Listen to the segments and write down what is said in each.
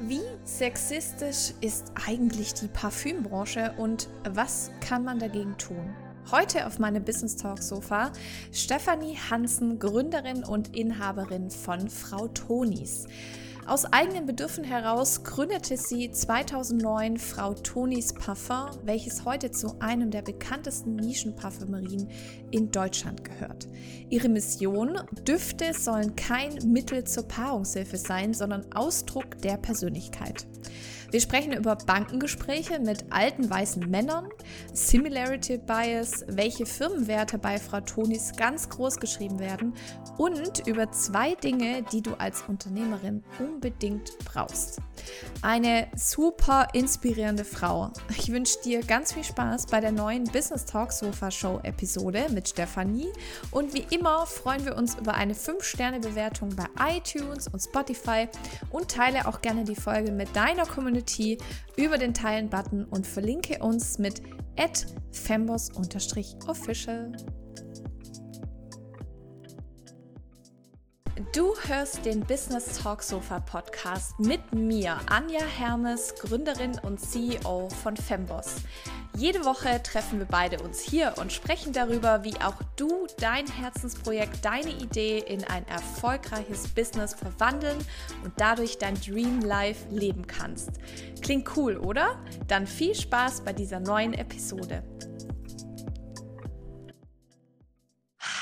Wie sexistisch ist eigentlich die Parfümbranche und was kann man dagegen tun? Heute auf meinem Business Talk Sofa Stefanie Hansen, Gründerin und Inhaberin von Frau Tonis. Aus eigenen Bedürfen heraus gründete sie 2009 Frau Tonis Parfum, welches heute zu einem der bekanntesten Nischenparfümerien in Deutschland gehört. Ihre Mission, Düfte sollen kein Mittel zur Paarungshilfe sein, sondern Ausdruck der Persönlichkeit. Wir sprechen über Bankengespräche mit alten weißen Männern, Similarity Bias, welche Firmenwerte bei Frau Tonis ganz groß geschrieben werden und über zwei Dinge, die du als Unternehmerin unbedingt brauchst. Eine super inspirierende Frau. Ich wünsche dir ganz viel Spaß bei der neuen Business Talk Sofa Show Episode mit Stefanie und wie immer freuen wir uns über eine 5-Sterne-Bewertung bei iTunes und Spotify und teile auch gerne die Folge mit deiner Community Community über den Teilen-Button und verlinke uns mit fembos-official. Du hörst den Business Talk Sofa Podcast mit mir, Anja Hermes, Gründerin und CEO von Fembos. Jede Woche treffen wir beide uns hier und sprechen darüber, wie auch du dein Herzensprojekt, deine Idee in ein erfolgreiches Business verwandeln und dadurch dein Dream Life leben kannst. Klingt cool, oder? Dann viel Spaß bei dieser neuen Episode.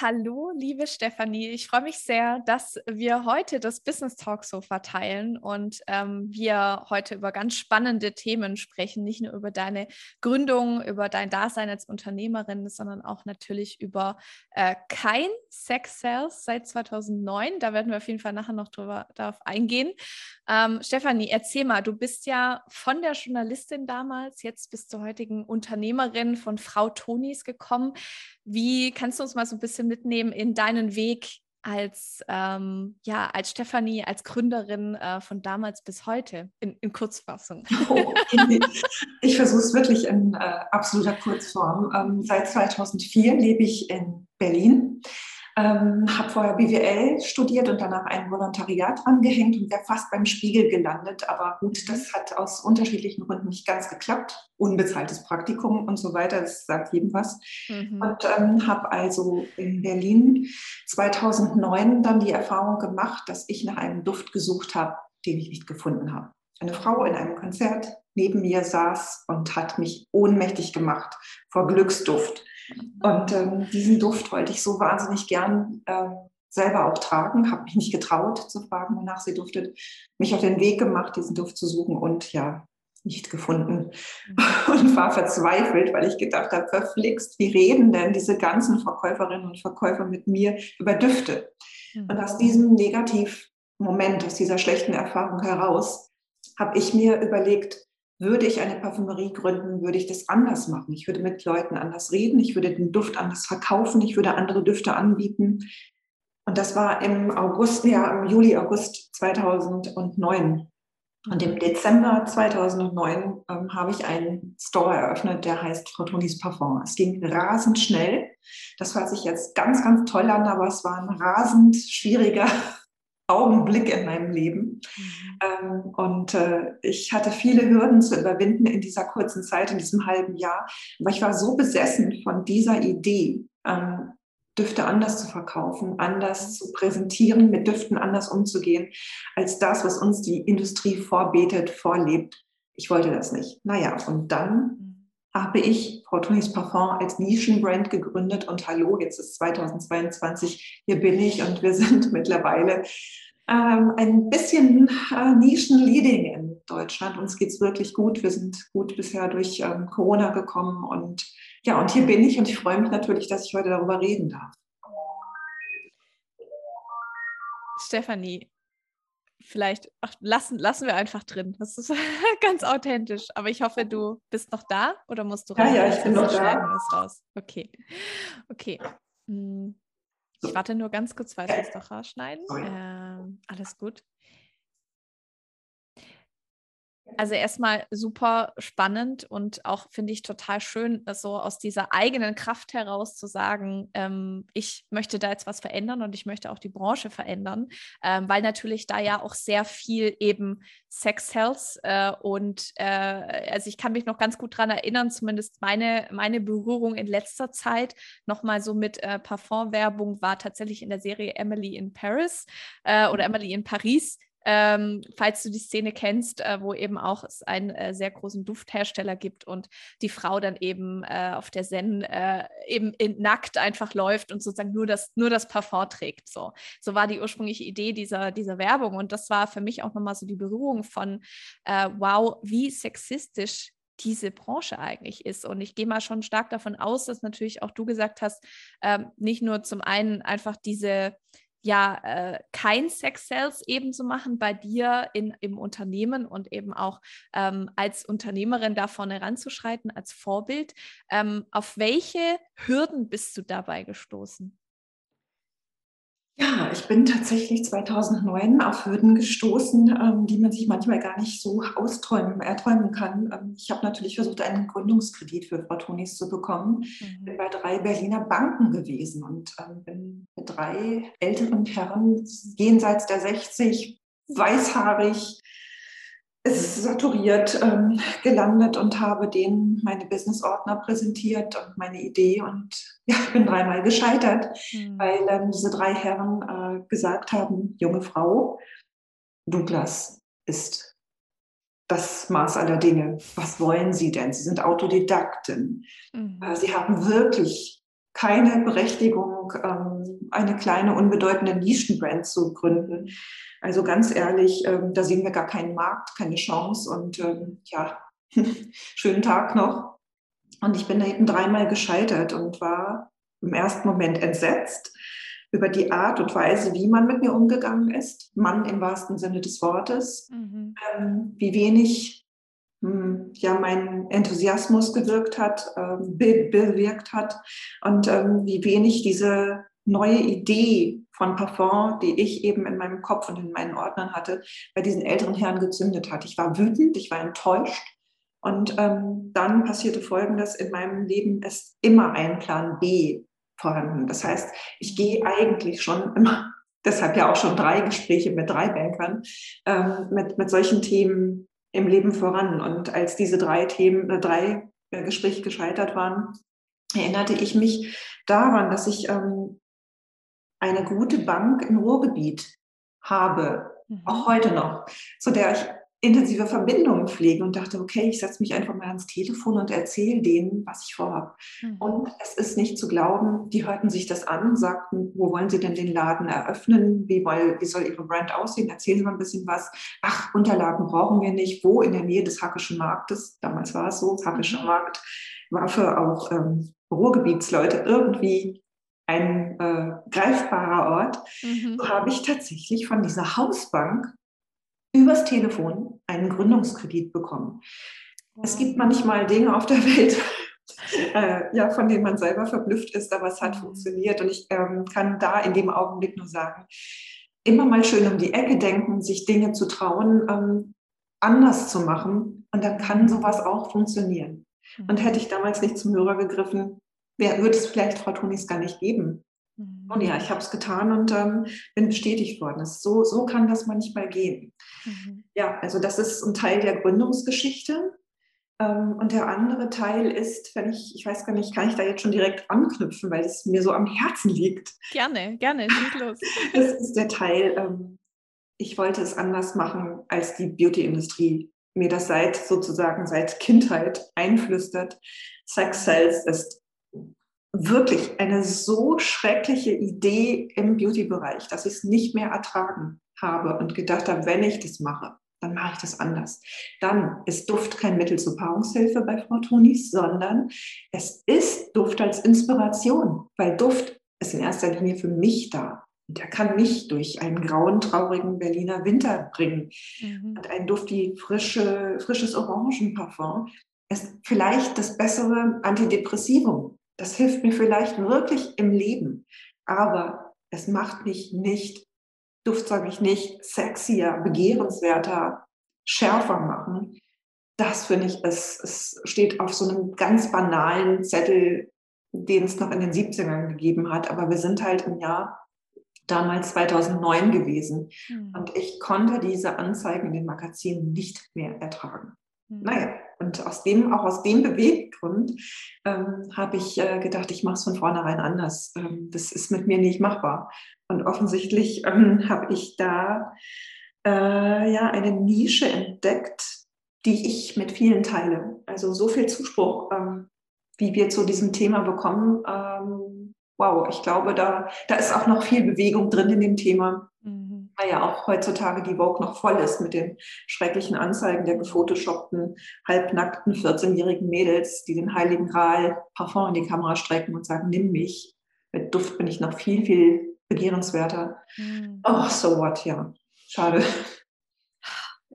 Hallo, liebe Stefanie. Ich freue mich sehr, dass wir heute das Business Talk so verteilen und ähm, wir heute über ganz spannende Themen sprechen. Nicht nur über deine Gründung, über dein Dasein als Unternehmerin, sondern auch natürlich über äh, kein Sex Sales seit 2009. Da werden wir auf jeden Fall nachher noch drüber, darauf eingehen. Ähm, Stefanie, erzähl mal, du bist ja von der Journalistin damals, jetzt bist du heutigen Unternehmerin von Frau Tonis gekommen. Wie kannst du uns mal so ein bisschen mitnehmen in deinen Weg als, ähm, ja, als Stefanie, als Gründerin äh, von damals bis heute in, in Kurzfassung? Oh, ich versuche es wirklich in äh, absoluter Kurzform. Ähm, seit 2004 lebe ich in Berlin ähm, habe vorher BWL studiert und danach ein Volontariat angehängt und wäre fast beim Spiegel gelandet. Aber gut, das hat aus unterschiedlichen Gründen nicht ganz geklappt. Unbezahltes Praktikum und so weiter, das sagt jedem was. Mhm. Und ähm, habe also in Berlin 2009 dann die Erfahrung gemacht, dass ich nach einem Duft gesucht habe, den ich nicht gefunden habe. Eine Frau in einem Konzert neben mir saß und hat mich ohnmächtig gemacht vor Glücksduft. Und ähm, diesen Duft wollte ich so wahnsinnig gern äh, selber auch tragen, habe mich nicht getraut zu fragen, wonach sie duftet, mich auf den Weg gemacht, diesen Duft zu suchen und ja, nicht gefunden mhm. und war verzweifelt, weil ich gedacht habe, verflixt, wie reden denn diese ganzen Verkäuferinnen und Verkäufer mit mir über Düfte? Mhm. Und aus diesem Negativmoment, aus dieser schlechten Erfahrung heraus, habe ich mir überlegt, würde ich eine Parfümerie gründen, würde ich das anders machen. Ich würde mit Leuten anders reden, ich würde den Duft anders verkaufen, ich würde andere Düfte anbieten. Und das war im August, ja, im Juli, August 2009. Und im Dezember 2009 ähm, habe ich einen Store eröffnet, der heißt Frau Tonis Parfum. Es ging rasend schnell. Das hört sich jetzt ganz, ganz toll an, aber es war ein rasend schwieriger Augenblick in meinem Leben. Mhm. Ähm, und äh, ich hatte viele Hürden zu überwinden in dieser kurzen Zeit, in diesem halben Jahr. Aber ich war so besessen von dieser Idee, ähm, Düfte anders zu verkaufen, anders zu präsentieren, mit Düften anders umzugehen, als das, was uns die Industrie vorbetet, vorlebt. Ich wollte das nicht. Naja, und dann habe ich Frau Tonis Parfum als Nischenbrand gegründet und hallo, jetzt ist 2022, hier bin ich und wir sind mittlerweile ähm, ein bisschen äh, Nischen-Leading in Deutschland. Uns geht es wirklich gut. Wir sind gut bisher durch ähm, Corona gekommen und ja, und hier bin ich und ich freue mich natürlich, dass ich heute darüber reden darf. Stefanie, vielleicht ach, lassen, lassen wir einfach drin. Das ist ganz authentisch. Aber ich hoffe, du bist noch da oder musst du raus? Ja, ja, ich bin noch da. Raus. Okay. Okay. Hm. Ich warte nur ganz kurz weiter, das doch rausschneiden. Ähm, alles gut. Also erstmal super spannend und auch finde ich total schön, so aus dieser eigenen Kraft heraus zu sagen, ähm, ich möchte da jetzt was verändern und ich möchte auch die Branche verändern, ähm, weil natürlich da ja auch sehr viel eben Sex Health äh, und äh, also ich kann mich noch ganz gut daran erinnern, zumindest meine, meine Berührung in letzter Zeit nochmal so mit äh, Parfumwerbung war tatsächlich in der Serie Emily in Paris äh, oder Emily in Paris ähm, falls du die Szene kennst, äh, wo eben auch es einen äh, sehr großen Dufthersteller gibt und die Frau dann eben äh, auf der Zen äh, eben in, nackt einfach läuft und sozusagen nur das, nur das Parfum trägt. So. so war die ursprüngliche Idee dieser, dieser Werbung. Und das war für mich auch nochmal so die Berührung von, äh, wow, wie sexistisch diese Branche eigentlich ist. Und ich gehe mal schon stark davon aus, dass natürlich auch du gesagt hast, ähm, nicht nur zum einen einfach diese ja äh, kein Sex Sales eben zu machen bei dir in, im Unternehmen und eben auch ähm, als Unternehmerin da vorne ranzuschreiten, als Vorbild. Ähm, auf welche Hürden bist du dabei gestoßen? Ja, ich bin tatsächlich 2009 auf Hürden gestoßen, ähm, die man sich manchmal gar nicht so austräumen, erträumen kann. Ähm, ich habe natürlich versucht, einen Gründungskredit für Frau Tonis zu bekommen. Mhm. Bin bei drei Berliner Banken gewesen und ähm, bin mit drei älteren Herren jenseits der 60, weißhaarig, saturiert ähm, gelandet und habe denen meine Business-Ordner präsentiert und meine Idee und ja, bin dreimal gescheitert, mhm. weil ähm, diese drei Herren äh, gesagt haben, junge Frau, Douglas ist das Maß aller Dinge. Was wollen Sie denn? Sie sind Autodidaktin. Mhm. Äh, Sie haben wirklich keine Berechtigung, ähm, eine kleine, unbedeutende Nischenbrand zu gründen. Also ganz ehrlich, ähm, da sehen wir gar keinen Markt, keine Chance. Und ähm, ja, schönen Tag noch. Und ich bin da eben dreimal gescheitert und war im ersten Moment entsetzt über die Art und Weise, wie man mit mir umgegangen ist. Mann im wahrsten Sinne des Wortes. Mhm. Ähm, wie wenig ja, mein Enthusiasmus gewirkt hat, ähm, bewirkt hat und ähm, wie wenig diese neue Idee von Parfum, die ich eben in meinem Kopf und in meinen Ordnern hatte, bei diesen älteren Herren gezündet hat. Ich war wütend, ich war enttäuscht. Und ähm, dann passierte Folgendes, in meinem Leben ist immer ein Plan B vorhanden. Das heißt, ich gehe eigentlich schon immer, deshalb ja auch schon drei Gespräche mit drei Bankern, ähm, mit, mit solchen Themen im Leben voran. Und als diese drei Themen, äh, drei äh, Gespräche gescheitert waren, erinnerte ich mich daran, dass ich ähm, eine gute Bank im Ruhrgebiet habe, mhm. auch heute noch, zu der ich intensive Verbindungen pflege und dachte, okay, ich setze mich einfach mal ans Telefon und erzähle denen, was ich vorhabe. Mhm. Und es ist nicht zu glauben, die hörten sich das an, sagten, wo wollen Sie denn den Laden eröffnen? Wie, wie soll Ihre Brand aussehen? Erzählen Sie mal ein bisschen was. Ach, Unterlagen brauchen wir nicht. Wo? In der Nähe des Hackischen Marktes. Damals war es so, Hackischer mhm. Markt war für auch ähm, Ruhrgebietsleute irgendwie ein äh, greifbarer Ort, mhm. so habe ich tatsächlich von dieser Hausbank übers Telefon einen Gründungskredit bekommen. Es gibt manchmal Dinge auf der Welt, äh, ja, von denen man selber verblüfft ist, aber es hat mhm. funktioniert und ich ähm, kann da in dem Augenblick nur sagen, immer mal schön um die Ecke denken, sich Dinge zu trauen, ähm, anders zu machen und dann kann sowas auch funktionieren. Mhm. Und hätte ich damals nicht zum Hörer gegriffen, wer, würde es vielleicht Frau Tonis gar nicht geben. Mhm. Und ja, ich habe es getan und ähm, bin bestätigt worden. So, so kann das manchmal gehen. Mhm. Ja, also das ist ein Teil der Gründungsgeschichte. Ähm, und der andere Teil ist, wenn ich, ich weiß gar nicht, kann ich da jetzt schon direkt anknüpfen, weil es mir so am Herzen liegt. Gerne, gerne, schieß los. das ist der Teil, ähm, ich wollte es anders machen, als die Beauty-Industrie mir das seit sozusagen seit Kindheit einflüstert. Sex Sales ist wirklich eine so schreckliche Idee im Beauty-Bereich, dass ich es nicht mehr ertragen habe und gedacht habe, wenn ich das mache, dann mache ich das anders. Dann ist Duft kein Mittel zur Paarungshilfe bei Frau Tonis, sondern es ist Duft als Inspiration, weil Duft ist in erster Linie für mich da. Und er kann mich durch einen grauen, traurigen Berliner Winter bringen. Mhm. Und ein Duft wie frische, frisches Orangenparfum ist vielleicht das bessere Antidepressivum das hilft mir vielleicht wirklich im Leben, aber es macht mich nicht, Duft sage ich nicht, sexier, begehrenswerter, schärfer machen. Das finde ich, es, es steht auf so einem ganz banalen Zettel, den es noch in den 70ern gegeben hat. Aber wir sind halt im Jahr damals 2009 gewesen. Mhm. Und ich konnte diese Anzeigen in den Magazinen nicht mehr ertragen. Mhm. Naja, und aus dem, auch aus dem Beweggrund ähm, habe ich äh, gedacht, ich mache es von vornherein anders. Ähm, das ist mit mir nicht machbar. Und offensichtlich ähm, habe ich da äh, ja eine Nische entdeckt, die ich mit vielen teile. Also so viel Zuspruch, ähm, wie wir zu diesem Thema bekommen. Ähm, wow, ich glaube, da, da ist auch noch viel Bewegung drin in dem Thema. Mhm. Weil ja auch heutzutage die Vogue noch voll ist mit den schrecklichen Anzeigen der gefotoshoppten, halbnackten 14-jährigen Mädels, die den heiligen Gral Parfum in die Kamera strecken und sagen, nimm mich. Mit Duft bin ich noch viel, viel begehrenswerter. Mhm. Oh, so what, ja. Schade.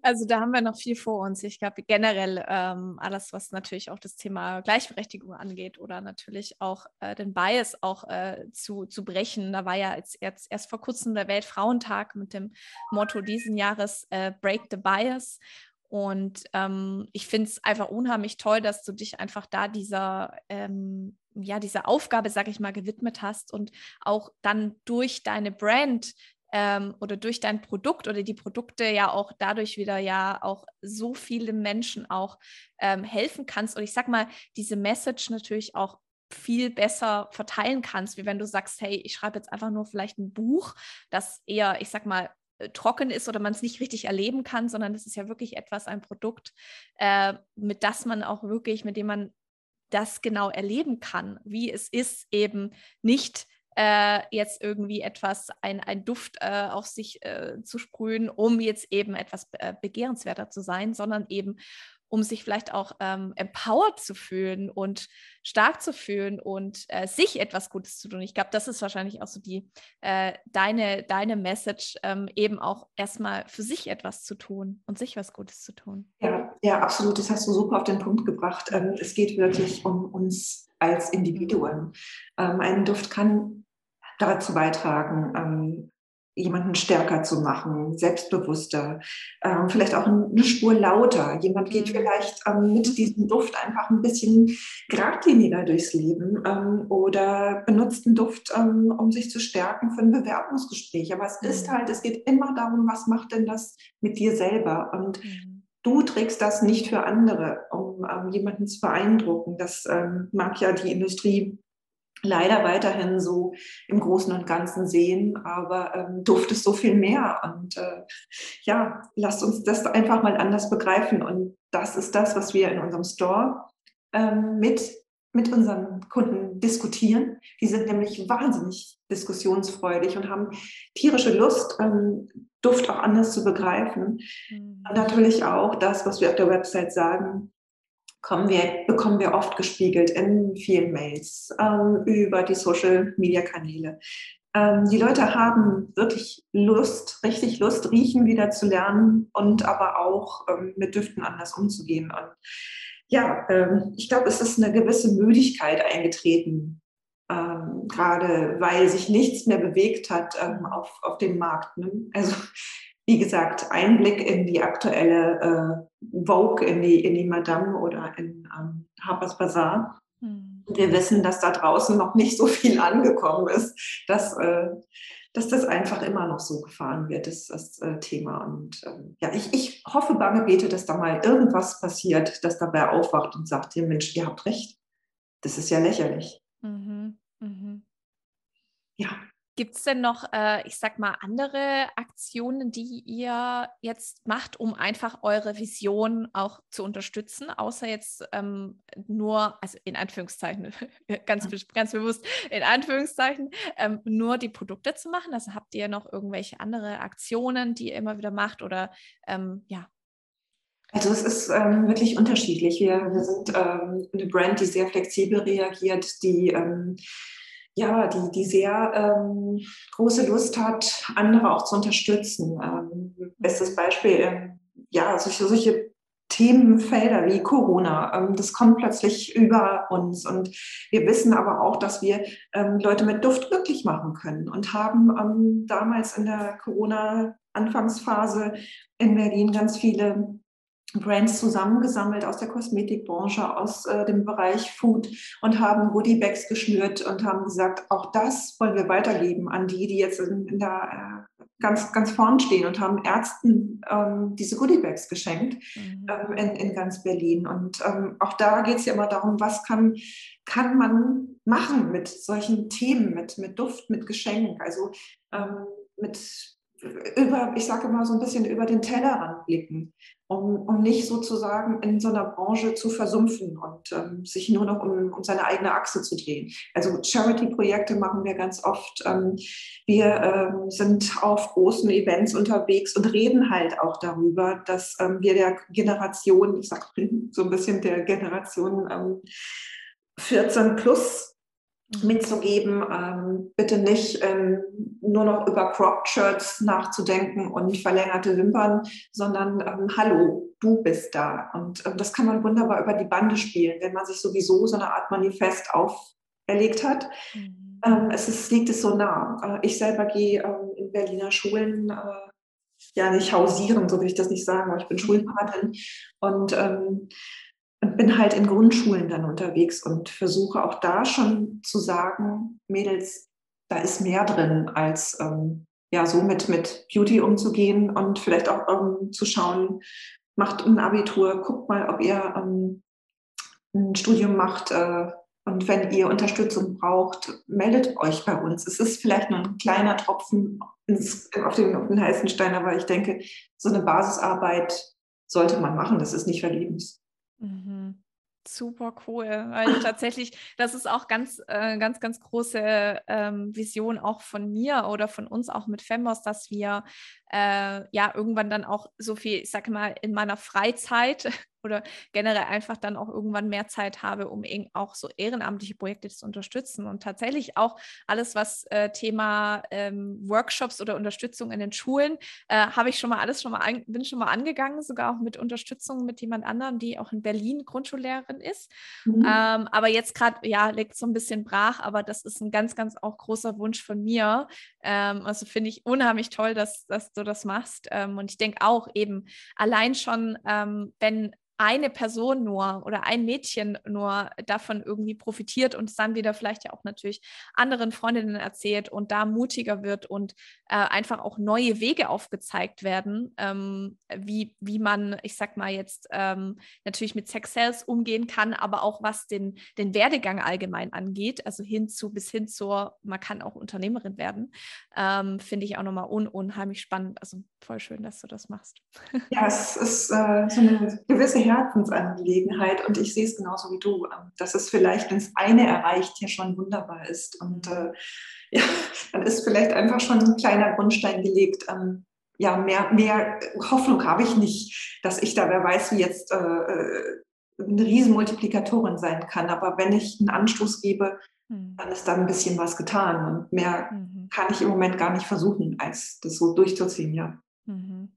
Also da haben wir noch viel vor uns. Ich glaube generell ähm, alles, was natürlich auch das Thema Gleichberechtigung angeht oder natürlich auch äh, den Bias auch äh, zu, zu brechen. Da war ja jetzt, jetzt erst vor kurzem der Weltfrauentag mit dem Motto diesen Jahres äh, Break the Bias. Und ähm, ich finde es einfach unheimlich toll, dass du dich einfach da dieser, ähm, ja, dieser Aufgabe, sag ich mal, gewidmet hast und auch dann durch deine Brand ähm, oder durch dein Produkt oder die Produkte ja auch dadurch wieder ja auch so viele Menschen auch ähm, helfen kannst. Und ich sag mal, diese Message natürlich auch viel besser verteilen kannst, wie wenn du sagst, hey, ich schreibe jetzt einfach nur vielleicht ein Buch, das eher, ich sag mal, äh, trocken ist oder man es nicht richtig erleben kann, sondern das ist ja wirklich etwas, ein Produkt, äh, mit das man auch wirklich, mit dem man das genau erleben kann, wie es ist, eben nicht äh, jetzt irgendwie etwas, ein, ein Duft äh, auf sich äh, zu sprühen, um jetzt eben etwas äh, begehrenswerter zu sein, sondern eben um sich vielleicht auch ähm, empowered zu fühlen und stark zu fühlen und äh, sich etwas Gutes zu tun. Ich glaube, das ist wahrscheinlich auch so die äh, deine, deine Message, ähm, eben auch erstmal für sich etwas zu tun und sich was Gutes zu tun. Ja, ja, absolut. Das hast du super auf den Punkt gebracht. Ähm, es geht wirklich um uns als Individuen. Ähm, ein Duft kann dazu beitragen, ähm, jemanden stärker zu machen, selbstbewusster, ähm, vielleicht auch eine Spur lauter. Jemand geht mhm. vielleicht ähm, mit diesem Duft einfach ein bisschen geradliniger durchs Leben ähm, oder benutzt einen Duft, ähm, um sich zu stärken für ein Bewerbungsgespräch. Aber es ist mhm. halt, es geht immer darum, was macht denn das mit dir selber? Und mhm. du trägst das nicht für andere, um ähm, jemanden zu beeindrucken. Das ähm, mag ja die Industrie leider weiterhin so im Großen und Ganzen sehen, aber ähm, Duft ist so viel mehr. Und äh, ja, lasst uns das einfach mal anders begreifen. Und das ist das, was wir in unserem Store ähm, mit, mit unseren Kunden diskutieren. Die sind nämlich wahnsinnig diskussionsfreudig und haben tierische Lust, ähm, Duft auch anders zu begreifen. Mhm. Und natürlich auch das, was wir auf der Website sagen, kommen wir, bekommen wir oft gespiegelt in vielen Mails ähm, über die Social-Media-Kanäle. Ähm, die Leute haben wirklich Lust, richtig Lust, riechen wieder zu lernen und aber auch ähm, mit Düften anders umzugehen. Und ja, ähm, ich glaube, es ist eine gewisse Müdigkeit eingetreten, ähm, gerade weil sich nichts mehr bewegt hat ähm, auf, auf dem Markt. Ne? Also wie gesagt, Einblick in die aktuelle äh, Vogue, in die, in die Madame oder in ähm, Harper's Bazaar. Mhm. Wir wissen, dass da draußen noch nicht so viel angekommen ist, dass, äh, dass das einfach immer noch so gefahren wird, ist das äh, Thema. Und ähm, ja, ich, ich hoffe, bange bete, dass da mal irgendwas passiert, dass dabei aufwacht und sagt, ihr Mensch, ihr habt recht. Das ist ja lächerlich. Mhm. Mhm. Ja, Gibt es denn noch, äh, ich sag mal, andere Aktionen, die ihr jetzt macht, um einfach eure Vision auch zu unterstützen, außer jetzt ähm, nur, also in Anführungszeichen, ganz, ganz bewusst in Anführungszeichen, ähm, nur die Produkte zu machen? Also habt ihr noch irgendwelche andere Aktionen, die ihr immer wieder macht oder ähm, ja? Also es ist ähm, wirklich unterschiedlich. Wir, wir sind ähm, eine Brand, die sehr flexibel reagiert, die ähm, ja, die, die sehr ähm, große Lust hat, andere auch zu unterstützen. Ähm, bestes Beispiel, ähm, ja, solche, solche Themenfelder wie Corona. Ähm, das kommt plötzlich über uns. Und wir wissen aber auch, dass wir ähm, Leute mit Duft glücklich machen können und haben ähm, damals in der Corona-Anfangsphase in Berlin ganz viele Brands zusammengesammelt aus der Kosmetikbranche, aus äh, dem Bereich Food und haben Goodiebags geschnürt und haben gesagt, auch das wollen wir weitergeben an die, die jetzt in, in der äh, ganz, ganz vorn stehen und haben Ärzten ähm, diese Goodiebags geschenkt mhm. ähm, in, in ganz Berlin. Und ähm, auch da geht es ja immer darum, was kann, kann man machen mit solchen Themen, mit, mit Duft, mit Geschenk, also ähm, mit über, ich sage mal so ein bisschen über den Tellerrand blicken, um, um nicht sozusagen in so einer Branche zu versumpfen und ähm, sich nur noch um, um seine eigene Achse zu drehen. Also Charity-Projekte machen wir ganz oft. Ähm, wir ähm, sind auf großen Events unterwegs und reden halt auch darüber, dass ähm, wir der Generation, ich sage so ein bisschen der Generation 14 ähm, plus. Mitzugeben, ähm, bitte nicht ähm, nur noch über Crop-Shirts nachzudenken und verlängerte Wimpern, sondern ähm, hallo, du bist da. Und ähm, das kann man wunderbar über die Bande spielen, wenn man sich sowieso so eine Art Manifest auferlegt hat. Mhm. Ähm, es ist, liegt es so nah. Äh, ich selber gehe ähm, in Berliner Schulen, äh, ja nicht hausieren, so will ich das nicht sagen, aber ich bin mhm. Schulpatin und und bin halt in Grundschulen dann unterwegs und versuche auch da schon zu sagen, Mädels, da ist mehr drin, als ähm, ja so mit, mit Beauty umzugehen und vielleicht auch ähm, zu schauen, macht ein Abitur, guckt mal, ob ihr ähm, ein Studium macht. Äh, und wenn ihr Unterstützung braucht, meldet euch bei uns. Es ist vielleicht nur ein kleiner Tropfen ins, auf, den, auf den heißen Stein, aber ich denke, so eine Basisarbeit sollte man machen. Das ist nicht vergebens. Mhm. Super cool, weil tatsächlich, das ist auch ganz, äh, ganz, ganz große ähm, Vision auch von mir oder von uns auch mit Fembos, dass wir äh, ja irgendwann dann auch so viel, ich sage mal, in meiner Freizeit oder generell einfach dann auch irgendwann mehr Zeit habe, um auch so ehrenamtliche Projekte zu unterstützen. Und tatsächlich auch alles, was äh, Thema ähm, Workshops oder Unterstützung in den Schulen, äh, habe ich schon mal alles schon mal an, bin schon mal angegangen, sogar auch mit Unterstützung mit jemand anderem, die auch in Berlin Grundschullehrerin ist. Mhm. Ähm, aber jetzt gerade, ja, liegt so ein bisschen brach, aber das ist ein ganz, ganz auch großer Wunsch von mir. Ähm, also finde ich unheimlich toll, dass, dass du das machst. Ähm, und ich denke auch eben allein schon, ähm, wenn eine Person nur oder ein Mädchen nur davon irgendwie profitiert und es dann wieder vielleicht ja auch natürlich anderen Freundinnen erzählt und da mutiger wird und äh, einfach auch neue Wege aufgezeigt werden, ähm, wie, wie man, ich sag mal jetzt, ähm, natürlich mit Sex Sales umgehen kann, aber auch was den, den Werdegang allgemein angeht, also hin bis hin zur, man kann auch Unternehmerin werden, ähm, finde ich auch nochmal un unheimlich spannend. Also voll schön, dass du das machst. Ja, es ist äh, so eine gewisse Herzensangelegenheit und ich sehe es genauso wie du, ähm, dass es vielleicht, wenn es eine erreicht, ja schon wunderbar ist. Und äh, ja, dann ist vielleicht einfach schon ein kleiner Grundstein gelegt. Ähm, ja, mehr, mehr Hoffnung habe ich nicht, dass ich da, wer weiß, wie jetzt äh, äh eine Riesenmultiplikatorin sein kann. Aber wenn ich einen Anstoß gebe, hm. dann ist da ein bisschen was getan. Und mehr mhm. kann ich im Moment gar nicht versuchen, als das so durchzuziehen, ja. Mhm.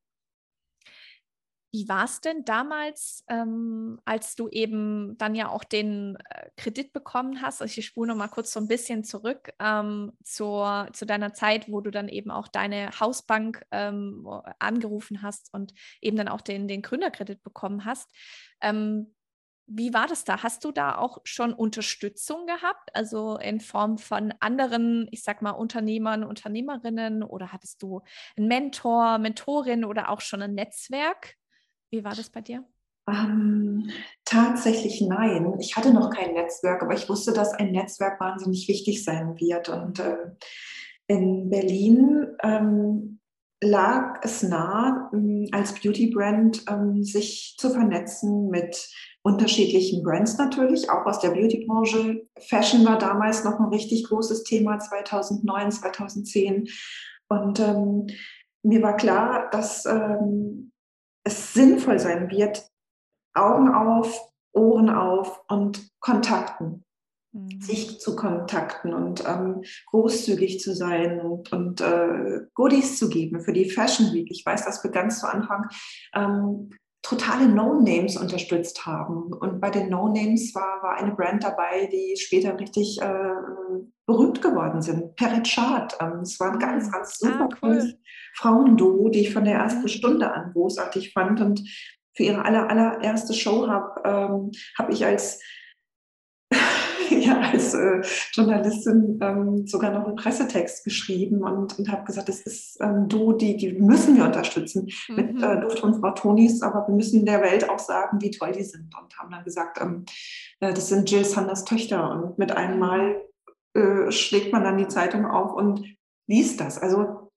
Wie war es denn damals, ähm, als du eben dann ja auch den äh, Kredit bekommen hast? Also ich spule noch mal kurz so ein bisschen zurück ähm, zur, zu deiner Zeit, wo du dann eben auch deine Hausbank ähm, angerufen hast und eben dann auch den, den Gründerkredit bekommen hast. Wie war das da? Hast du da auch schon Unterstützung gehabt, also in Form von anderen, ich sag mal, Unternehmern, Unternehmerinnen oder hattest du einen Mentor, Mentorin oder auch schon ein Netzwerk? Wie war das bei dir? Ähm, tatsächlich nein. Ich hatte noch kein Netzwerk, aber ich wusste, dass ein Netzwerk wahnsinnig wichtig sein wird. Und äh, in Berlin ähm, lag es nah, ähm, als Beauty-Brand ähm, sich zu vernetzen mit unterschiedlichen Brands natürlich, auch aus der Beauty-Branche. Fashion war damals noch ein richtig großes Thema, 2009, 2010. Und ähm, mir war klar, dass ähm, es sinnvoll sein wird, Augen auf, Ohren auf und Kontakten, mhm. sich zu kontakten und ähm, großzügig zu sein und, und äh, Goodies zu geben für die Fashion Week. Ich weiß, dass wir ganz zu Anfang ähm, totale No-Names unterstützt haben. Und bei den No-Names war, war eine Brand dabei, die später richtig äh, berühmt geworden sind. Peretschat. Ähm, es war ein ganz, ganz ah, super ah, cool. Frauenduo, die ich von der ersten. Stunde an großartig fand. Und für ihre aller, allererste Show habe ähm, hab ich als ja, als äh, Journalistin ähm, sogar noch einen Pressetext geschrieben und, und habe gesagt, das ist ähm, du, die, die müssen wir unterstützen mhm. mit äh, Duft und Frau Tonis, aber wir müssen der Welt auch sagen, wie toll die sind und haben dann gesagt, ähm, äh, das sind Jill Sanders Töchter und mit einem Mal äh, schlägt man dann die Zeitung auf und liest das. Also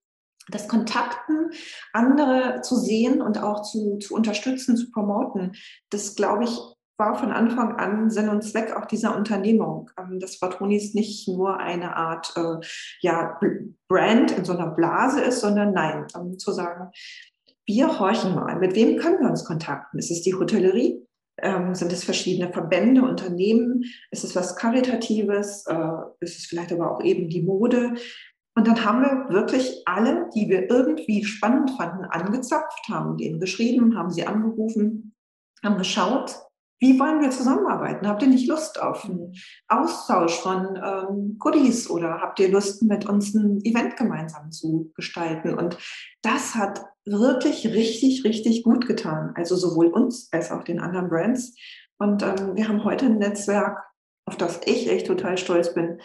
das Kontakten, andere zu sehen und auch zu, zu unterstützen, zu promoten, das glaube ich, war von Anfang an Sinn und Zweck auch dieser Unternehmung. Ähm, das Vatronis nicht nur eine Art äh, ja, Brand in so einer Blase ist, sondern nein, ähm, zu sagen, wir horchen mal, mit wem können wir uns kontakten? Ist es die Hotellerie? Ähm, sind es verschiedene Verbände, Unternehmen? Ist es was Karitatives? Äh, ist es vielleicht aber auch eben die Mode? Und dann haben wir wirklich alle, die wir irgendwie spannend fanden, angezapft, haben denen geschrieben, haben sie angerufen, haben geschaut, wie wollen wir zusammenarbeiten? Habt ihr nicht Lust auf einen Austausch von ähm, Goodies oder habt ihr Lust, mit uns ein Event gemeinsam zu gestalten? Und das hat wirklich richtig, richtig gut getan. Also sowohl uns als auch den anderen Brands. Und ähm, wir haben heute ein Netzwerk, auf das ich echt total stolz bin.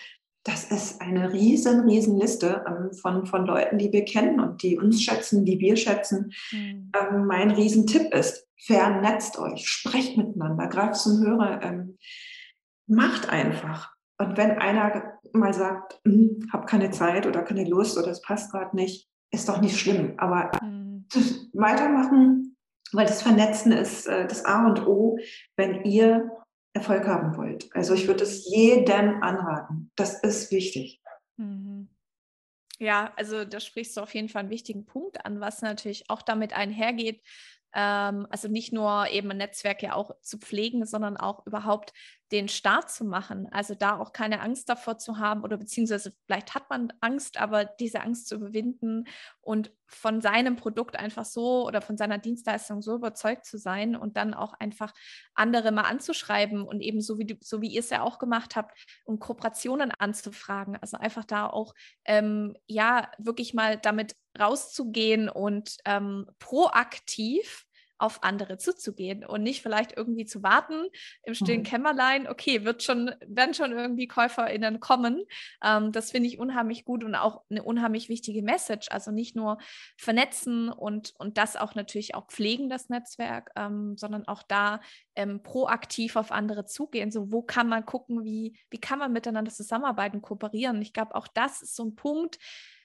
Das ist eine riesen, riesen Liste ähm, von, von Leuten, die wir kennen und die uns schätzen, die wir schätzen. Mhm. Ähm, mein Riesentipp ist, vernetzt euch, sprecht miteinander, greift zum Hörer, ähm, macht einfach. Und wenn einer mal sagt, hm, hab keine Zeit oder keine Lust oder es passt gerade nicht, ist doch nicht schlimm. Aber mhm. weitermachen, weil das Vernetzen ist äh, das A und O, wenn ihr Erfolg haben wollt. Also ich würde es jedem anraten. Das ist wichtig. Mhm. Ja, also da sprichst du auf jeden Fall einen wichtigen Punkt an, was natürlich auch damit einhergeht, ähm, also nicht nur eben ein Netzwerk ja auch zu pflegen, sondern auch überhaupt den Start zu machen. Also da auch keine Angst davor zu haben oder beziehungsweise vielleicht hat man Angst, aber diese Angst zu überwinden und von seinem Produkt einfach so oder von seiner Dienstleistung so überzeugt zu sein und dann auch einfach andere mal anzuschreiben und eben so wie, so wie ihr es ja auch gemacht habt, um Kooperationen anzufragen. Also einfach da auch ähm, ja wirklich mal damit rauszugehen und ähm, proaktiv auf andere zuzugehen und nicht vielleicht irgendwie zu warten im stillen mhm. Kämmerlein, okay, wird schon, werden schon irgendwie KäuferInnen kommen. Ähm, das finde ich unheimlich gut und auch eine unheimlich wichtige Message. Also nicht nur vernetzen und, und das auch natürlich auch pflegen, das Netzwerk, ähm, sondern auch da ähm, proaktiv auf andere zugehen. So, wo kann man gucken, wie, wie kann man miteinander zusammenarbeiten, kooperieren? Ich glaube, auch das ist so ein Punkt,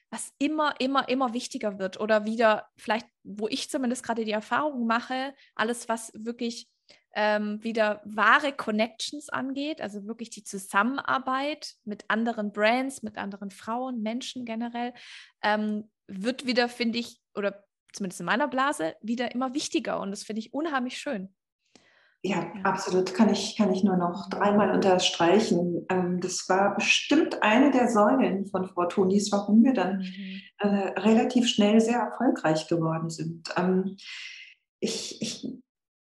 was immer, immer, immer wichtiger wird oder wieder vielleicht, wo ich zumindest gerade die Erfahrung mache, alles, was wirklich ähm, wieder wahre Connections angeht, also wirklich die Zusammenarbeit mit anderen Brands, mit anderen Frauen, Menschen generell, ähm, wird wieder, finde ich, oder zumindest in meiner Blase, wieder immer wichtiger und das finde ich unheimlich schön. Ja, absolut. Kann ich, kann ich nur noch dreimal unterstreichen. Ähm, das war bestimmt eine der Säulen von Frau Tonis, warum wir dann mhm. äh, relativ schnell sehr erfolgreich geworden sind. Ähm, ich, ich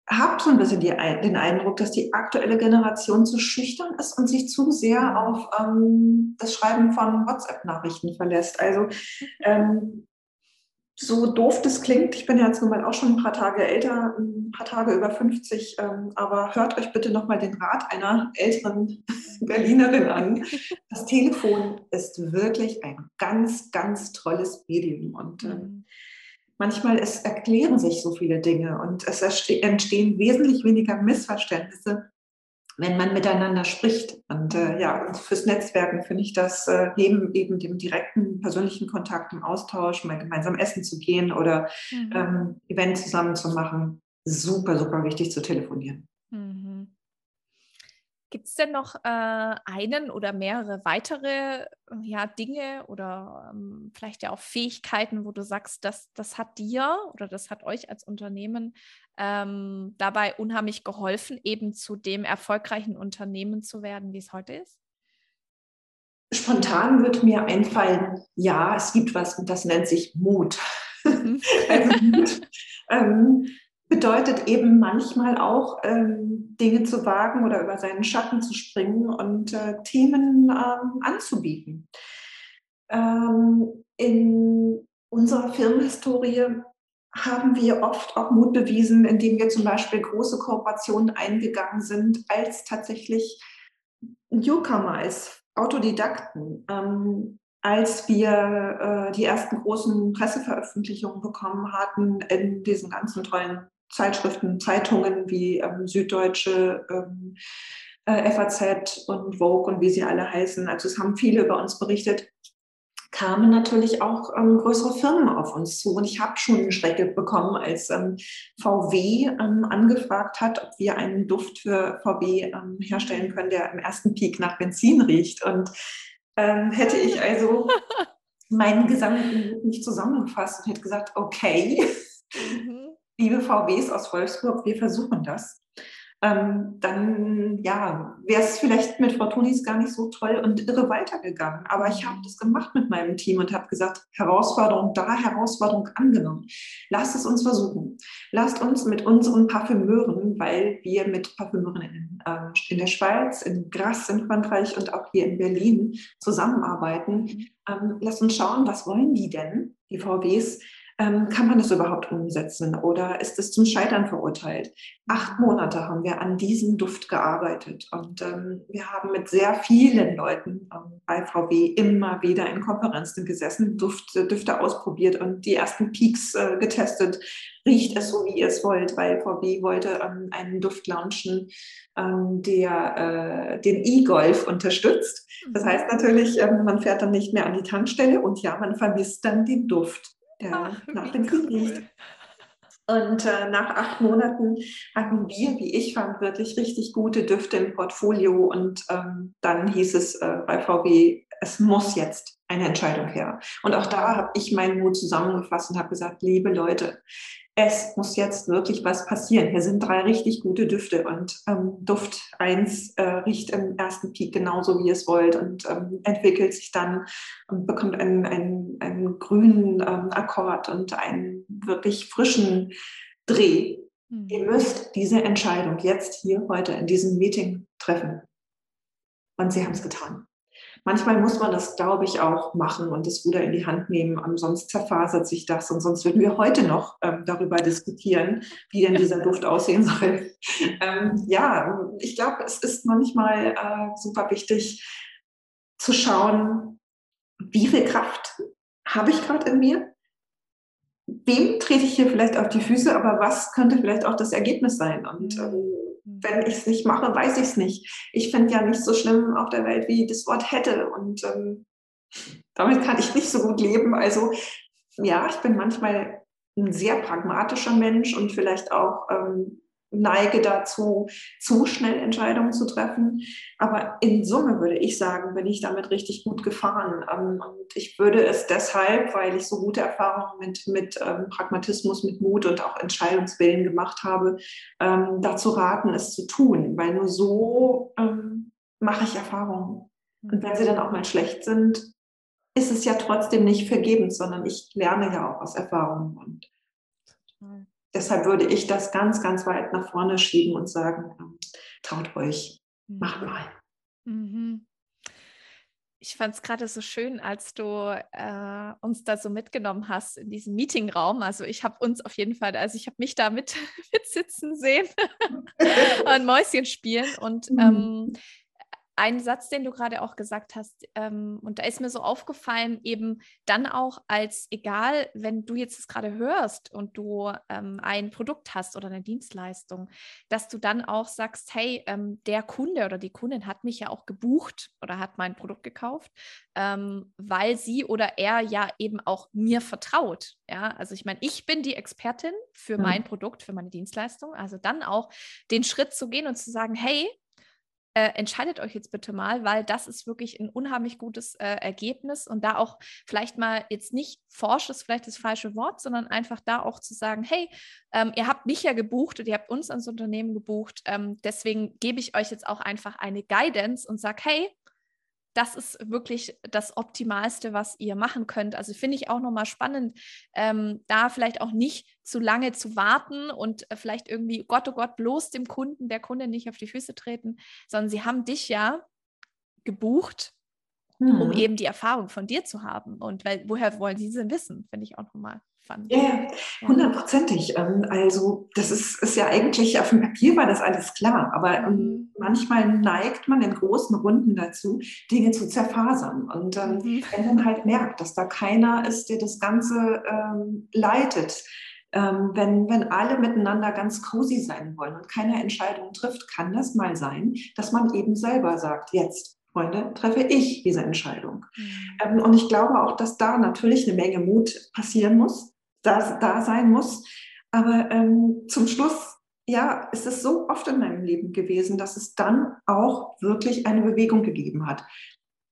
habe so ein bisschen die, den Eindruck, dass die aktuelle Generation zu schüchtern ist und sich zu sehr mhm. auf ähm, das Schreiben von WhatsApp-Nachrichten verlässt. Also ähm, so doof das klingt, ich bin jetzt nun mal auch schon ein paar Tage älter, ein paar Tage über 50, ähm, aber hört euch bitte nochmal den Rat einer älteren Berlinerin an. Das Telefon ist wirklich ein ganz, ganz tolles Medium und ähm, mhm. manchmal es erklären sich so viele Dinge und es entstehen wesentlich weniger Missverständnisse, wenn man miteinander spricht. Und äh, ja, fürs Netzwerken finde ich das äh, neben eben dem direkten persönlichen Kontakt, im Austausch, mal gemeinsam essen zu gehen oder mhm. ähm, Event zusammen zu machen, super, super wichtig zu telefonieren. Mhm. Gibt es denn noch äh, einen oder mehrere weitere ja, Dinge oder ähm, vielleicht ja auch Fähigkeiten, wo du sagst, dass das hat dir oder das hat euch als Unternehmen ähm, dabei unheimlich geholfen, eben zu dem erfolgreichen Unternehmen zu werden, wie es heute ist? Spontan wird mir einfallen, ja, es gibt was und das nennt sich Mut. Mhm. also Mut ähm, bedeutet eben manchmal auch, ähm, Dinge zu wagen oder über seinen Schatten zu springen und äh, Themen ähm, anzubieten. Ähm, in unserer Firmenhistorie haben wir oft auch Mut bewiesen, indem wir zum Beispiel große Kooperationen eingegangen sind, als tatsächlich Newcomer, als Autodidakten. Ähm, als wir äh, die ersten großen Presseveröffentlichungen bekommen hatten in diesen ganzen tollen Zeitschriften, Zeitungen wie ähm, Süddeutsche, ähm, äh, FAZ und Vogue und wie sie alle heißen. Also es haben viele über uns berichtet kamen natürlich auch ähm, größere Firmen auf uns zu. Und ich habe schon eine Schrecke bekommen, als ähm, VW ähm, angefragt hat, ob wir einen Duft für VW ähm, herstellen können, der im ersten Peak nach Benzin riecht. Und ähm, hätte ich also meinen gesamten Mut nicht zusammengefasst und hätte gesagt, okay, mhm. liebe VWs aus Wolfsburg, wir versuchen das ähm, dann ja, wäre es vielleicht mit Frau Tonis gar nicht so toll und irre weitergegangen. Aber ich habe das gemacht mit meinem Team und habe gesagt, Herausforderung da, Herausforderung angenommen. Lasst es uns versuchen. Lasst uns mit unseren Parfümeuren, weil wir mit Parfümeuren in, äh, in der Schweiz, in Grasse in Frankreich und auch hier in Berlin zusammenarbeiten. Mhm. Ähm, lasst uns schauen, was wollen die denn, die VWs, ähm, kann man das überhaupt umsetzen oder ist es zum Scheitern verurteilt? Acht Monate haben wir an diesem Duft gearbeitet und ähm, wir haben mit sehr vielen Leuten ähm, bei VW immer wieder in Konferenzen gesessen, Duft, Düfte ausprobiert und die ersten Peaks äh, getestet. Riecht es so, wie ihr es wollt, weil VW wollte ähm, einen Duft launchen, ähm, der äh, den E-Golf unterstützt. Das mhm. heißt natürlich, ähm, man fährt dann nicht mehr an die Tankstelle und ja, man vermisst dann den Duft der Ach, nach dem Krieg liegt. Und äh, nach acht Monaten hatten wir, wie ich fand, wirklich richtig gute Düfte im Portfolio. Und ähm, dann hieß es äh, bei VW, es muss jetzt eine Entscheidung her. Und auch da habe ich meinen Mut zusammengefasst und habe gesagt, liebe Leute, es muss jetzt wirklich was passieren. Hier sind drei richtig gute Düfte und ähm, Duft 1 äh, riecht im ersten Peak genauso, wie ihr es wollt und ähm, entwickelt sich dann und bekommt einen, einen, einen grünen ähm, Akkord und einen wirklich frischen Dreh. Mhm. Ihr müsst diese Entscheidung jetzt hier heute in diesem Meeting treffen. Und sie haben es getan. Manchmal muss man das, glaube ich, auch machen und das Ruder in die Hand nehmen. Sonst zerfasert sich das und sonst würden wir heute noch ähm, darüber diskutieren, wie denn dieser Duft aussehen soll. Ähm, ja, ich glaube, es ist manchmal äh, super wichtig zu schauen, wie viel Kraft habe ich gerade in mir? Wem trete ich hier vielleicht auf die Füße, aber was könnte vielleicht auch das Ergebnis sein? Und ähm, wenn ich es nicht mache, weiß ich es nicht. Ich finde ja nicht so schlimm auf der Welt wie das Wort hätte. Und ähm, damit kann ich nicht so gut leben. Also ja, ich bin manchmal ein sehr pragmatischer Mensch und vielleicht auch ähm, neige dazu, zu schnell Entscheidungen zu treffen. Aber in Summe würde ich sagen, bin ich damit richtig gut gefahren. Ähm, und ich würde es deshalb, weil ich so gute Erfahrungen mit, mit ähm, Pragmatismus, mit Mut und auch Entscheidungswillen gemacht habe, ähm, dazu raten, es zu tun. Weil nur so mache ich Erfahrungen. Und wenn sie dann auch mal schlecht sind, ist es ja trotzdem nicht vergebens, sondern ich lerne ja auch aus Erfahrungen. Und deshalb würde ich das ganz, ganz weit nach vorne schieben und sagen, ähm, traut euch, mhm. macht mal. Mhm. Ich fand es gerade so schön, als du äh, uns da so mitgenommen hast in diesem Meetingraum. Also ich habe uns auf jeden Fall, also ich habe mich da mit, mit sitzen sehen und Mäuschen spielen. Und mhm. ähm, ein Satz, den du gerade auch gesagt hast, ähm, und da ist mir so aufgefallen, eben dann auch als egal, wenn du jetzt es gerade hörst und du ähm, ein Produkt hast oder eine Dienstleistung, dass du dann auch sagst, hey, ähm, der Kunde oder die Kundin hat mich ja auch gebucht oder hat mein Produkt gekauft, ähm, weil sie oder er ja eben auch mir vertraut. Ja, also ich meine, ich bin die Expertin für mhm. mein Produkt, für meine Dienstleistung. Also dann auch den Schritt zu gehen und zu sagen, hey, äh, entscheidet euch jetzt bitte mal, weil das ist wirklich ein unheimlich gutes äh, Ergebnis. Und da auch vielleicht mal jetzt nicht forsch ist vielleicht das falsche Wort, sondern einfach da auch zu sagen, hey, ähm, ihr habt mich ja gebucht und ihr habt uns ans Unternehmen gebucht, ähm, deswegen gebe ich euch jetzt auch einfach eine Guidance und sage, hey, das ist wirklich das Optimalste, was ihr machen könnt. Also finde ich auch nochmal spannend, ähm, da vielleicht auch nicht zu lange zu warten und äh, vielleicht irgendwie, Gott, oh Gott, bloß dem Kunden, der Kunde nicht auf die Füße treten, sondern sie haben dich ja gebucht, mhm. um eben die Erfahrung von dir zu haben. Und weil, woher wollen sie denn wissen, finde ich auch nochmal fand. Ja, hundertprozentig. Ähm, also das ist, ist ja eigentlich, auf dem Papier war das alles klar, aber ähm, mhm. manchmal neigt man in großen Runden dazu, Dinge zu zerfasern. Und ähm, mhm. wenn man halt merkt, dass da keiner ist, der das Ganze ähm, leitet, ähm, wenn, wenn alle miteinander ganz cozy sein wollen und keine Entscheidung trifft, kann das mal sein, dass man eben selber sagt, jetzt Freunde, treffe ich diese Entscheidung. Mhm. Ähm, und ich glaube auch, dass da natürlich eine Menge Mut passieren muss, da, da sein muss. Aber ähm, zum Schluss, ja, ist es so oft in meinem Leben gewesen, dass es dann auch wirklich eine Bewegung gegeben hat.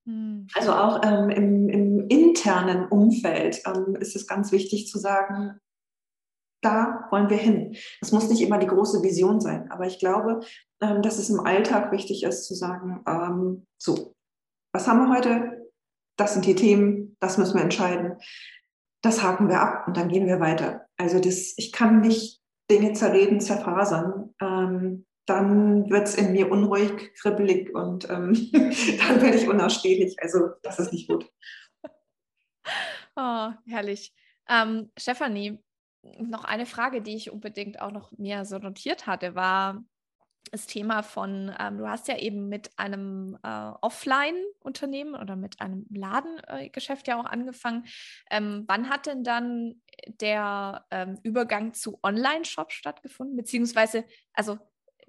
Mhm. Also auch ähm, im, im, internen Umfeld ähm, ist es ganz wichtig zu sagen, da wollen wir hin. Es muss nicht immer die große Vision sein, aber ich glaube, ähm, dass es im Alltag wichtig ist zu sagen, ähm, so, was haben wir heute? Das sind die Themen, das müssen wir entscheiden das haken wir ab und dann gehen wir weiter. Also das, ich kann nicht Dinge zerreden, zerfasern. Ähm, dann wird es in mir unruhig, kribbelig und ähm, dann werde ich unausstehlich. Also das ist nicht gut. Oh, herrlich. Ähm, Stefanie, noch eine Frage, die ich unbedingt auch noch mehr so notiert hatte, war, das Thema von, ähm, du hast ja eben mit einem äh, Offline-Unternehmen oder mit einem Ladengeschäft ja auch angefangen. Ähm, wann hat denn dann der ähm, Übergang zu Online-Shop stattgefunden? Beziehungsweise, also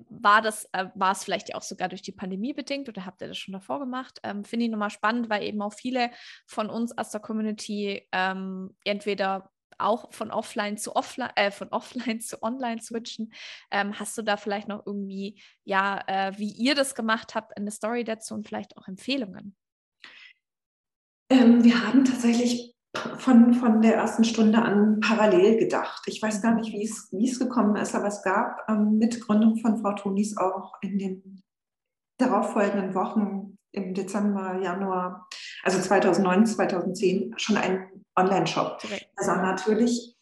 war das, äh, war es vielleicht auch sogar durch die Pandemie bedingt oder habt ihr das schon davor gemacht? Ähm, Finde ich nochmal spannend, weil eben auch viele von uns aus der Community ähm, entweder auch von offline zu offline, äh, von offline zu online switchen. Ähm, hast du da vielleicht noch irgendwie, ja, äh, wie ihr das gemacht habt, eine Story dazu und vielleicht auch Empfehlungen? Ähm, wir haben tatsächlich von, von der ersten Stunde an parallel gedacht. Ich weiß gar nicht, wie es gekommen ist, aber es gab ähm, mit Gründung von Frau Tonis auch in den darauffolgenden Wochen im Dezember, Januar, also 2009, 2010 schon einen Online-Shop. Er sah natürlich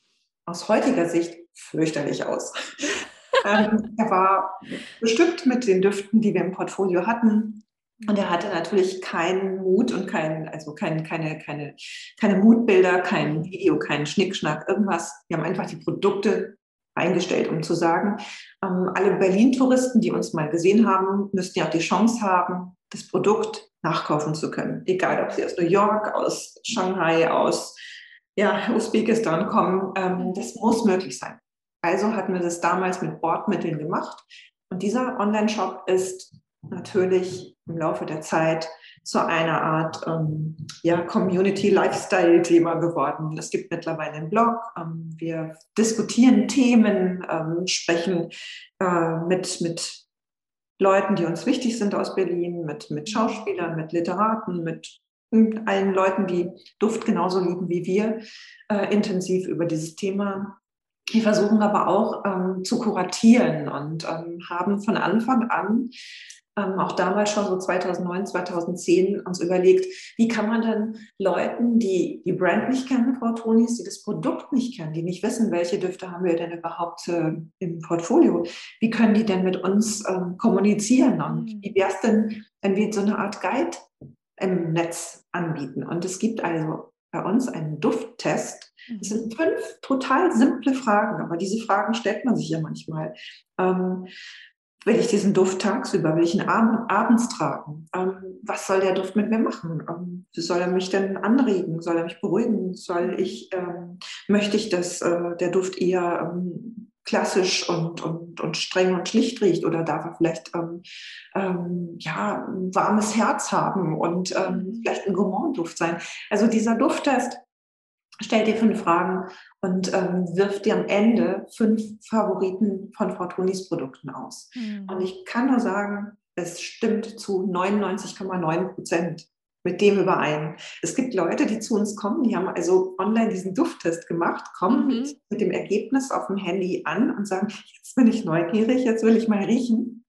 aus heutiger Sicht fürchterlich aus. ähm, er war bestückt mit den Düften, die wir im Portfolio hatten. Und er hatte natürlich keinen Mut und kein, also kein, keine, keine, keine Mutbilder, kein Video, keinen Schnickschnack, irgendwas. Wir haben einfach die Produkte eingestellt, um zu sagen, ähm, alle Berlin-Touristen, die uns mal gesehen haben, müssten ja auch die Chance haben, das Produkt nachkaufen zu können. Egal, ob sie aus New York, aus Shanghai, aus ja, Usbekistan kommen. Ähm, das muss möglich sein. Also hatten wir das damals mit Bordmitteln gemacht. Und dieser Online-Shop ist natürlich im Laufe der Zeit zu einer Art ähm, ja, Community-Lifestyle-Thema geworden. Es gibt mittlerweile einen Blog. Ähm, wir diskutieren Themen, ähm, sprechen äh, mit, mit Leuten, die uns wichtig sind aus Berlin, mit, mit Schauspielern, mit Literaten, mit allen Leuten, die Duft genauso lieben wie wir, äh, intensiv über dieses Thema. Wir versuchen aber auch ähm, zu kuratieren und ähm, haben von Anfang an ähm, auch damals schon so 2009, 2010 uns überlegt, wie kann man denn Leuten, die die Brand nicht kennen, Frau Tonis, die das Produkt nicht kennen, die nicht wissen, welche Düfte haben wir denn überhaupt äh, im Portfolio, wie können die denn mit uns ähm, kommunizieren und mhm. wie wäre es denn, wenn wir so eine Art Guide im Netz anbieten? Und es gibt also bei uns einen Dufttest. Es sind mhm. fünf total simple Fragen, aber diese Fragen stellt man sich ja manchmal. Ähm, will ich diesen Duft tagsüber, will ich ihn ab abends tragen? Ähm, was soll der Duft mit mir machen? Ähm, soll er mich denn anregen? Soll er mich beruhigen? Soll ich, ähm, möchte ich, dass äh, der Duft eher ähm, klassisch und, und, und streng und schlicht riecht oder darf er vielleicht ähm, ähm, ja, ein warmes Herz haben und mhm. vielleicht ein Gourmand-Duft sein? Also dieser Dufttest stellt dir fünf Fragen und ähm, wirft dir am Ende fünf Favoriten von Frau Tonis Produkten aus. Mhm. Und ich kann nur sagen, es stimmt zu 99,9 Prozent mit dem überein. Es gibt Leute, die zu uns kommen, die haben also online diesen Dufttest gemacht, kommen mhm. mit, mit dem Ergebnis auf dem Handy an und sagen, jetzt bin ich neugierig, jetzt will ich mal riechen.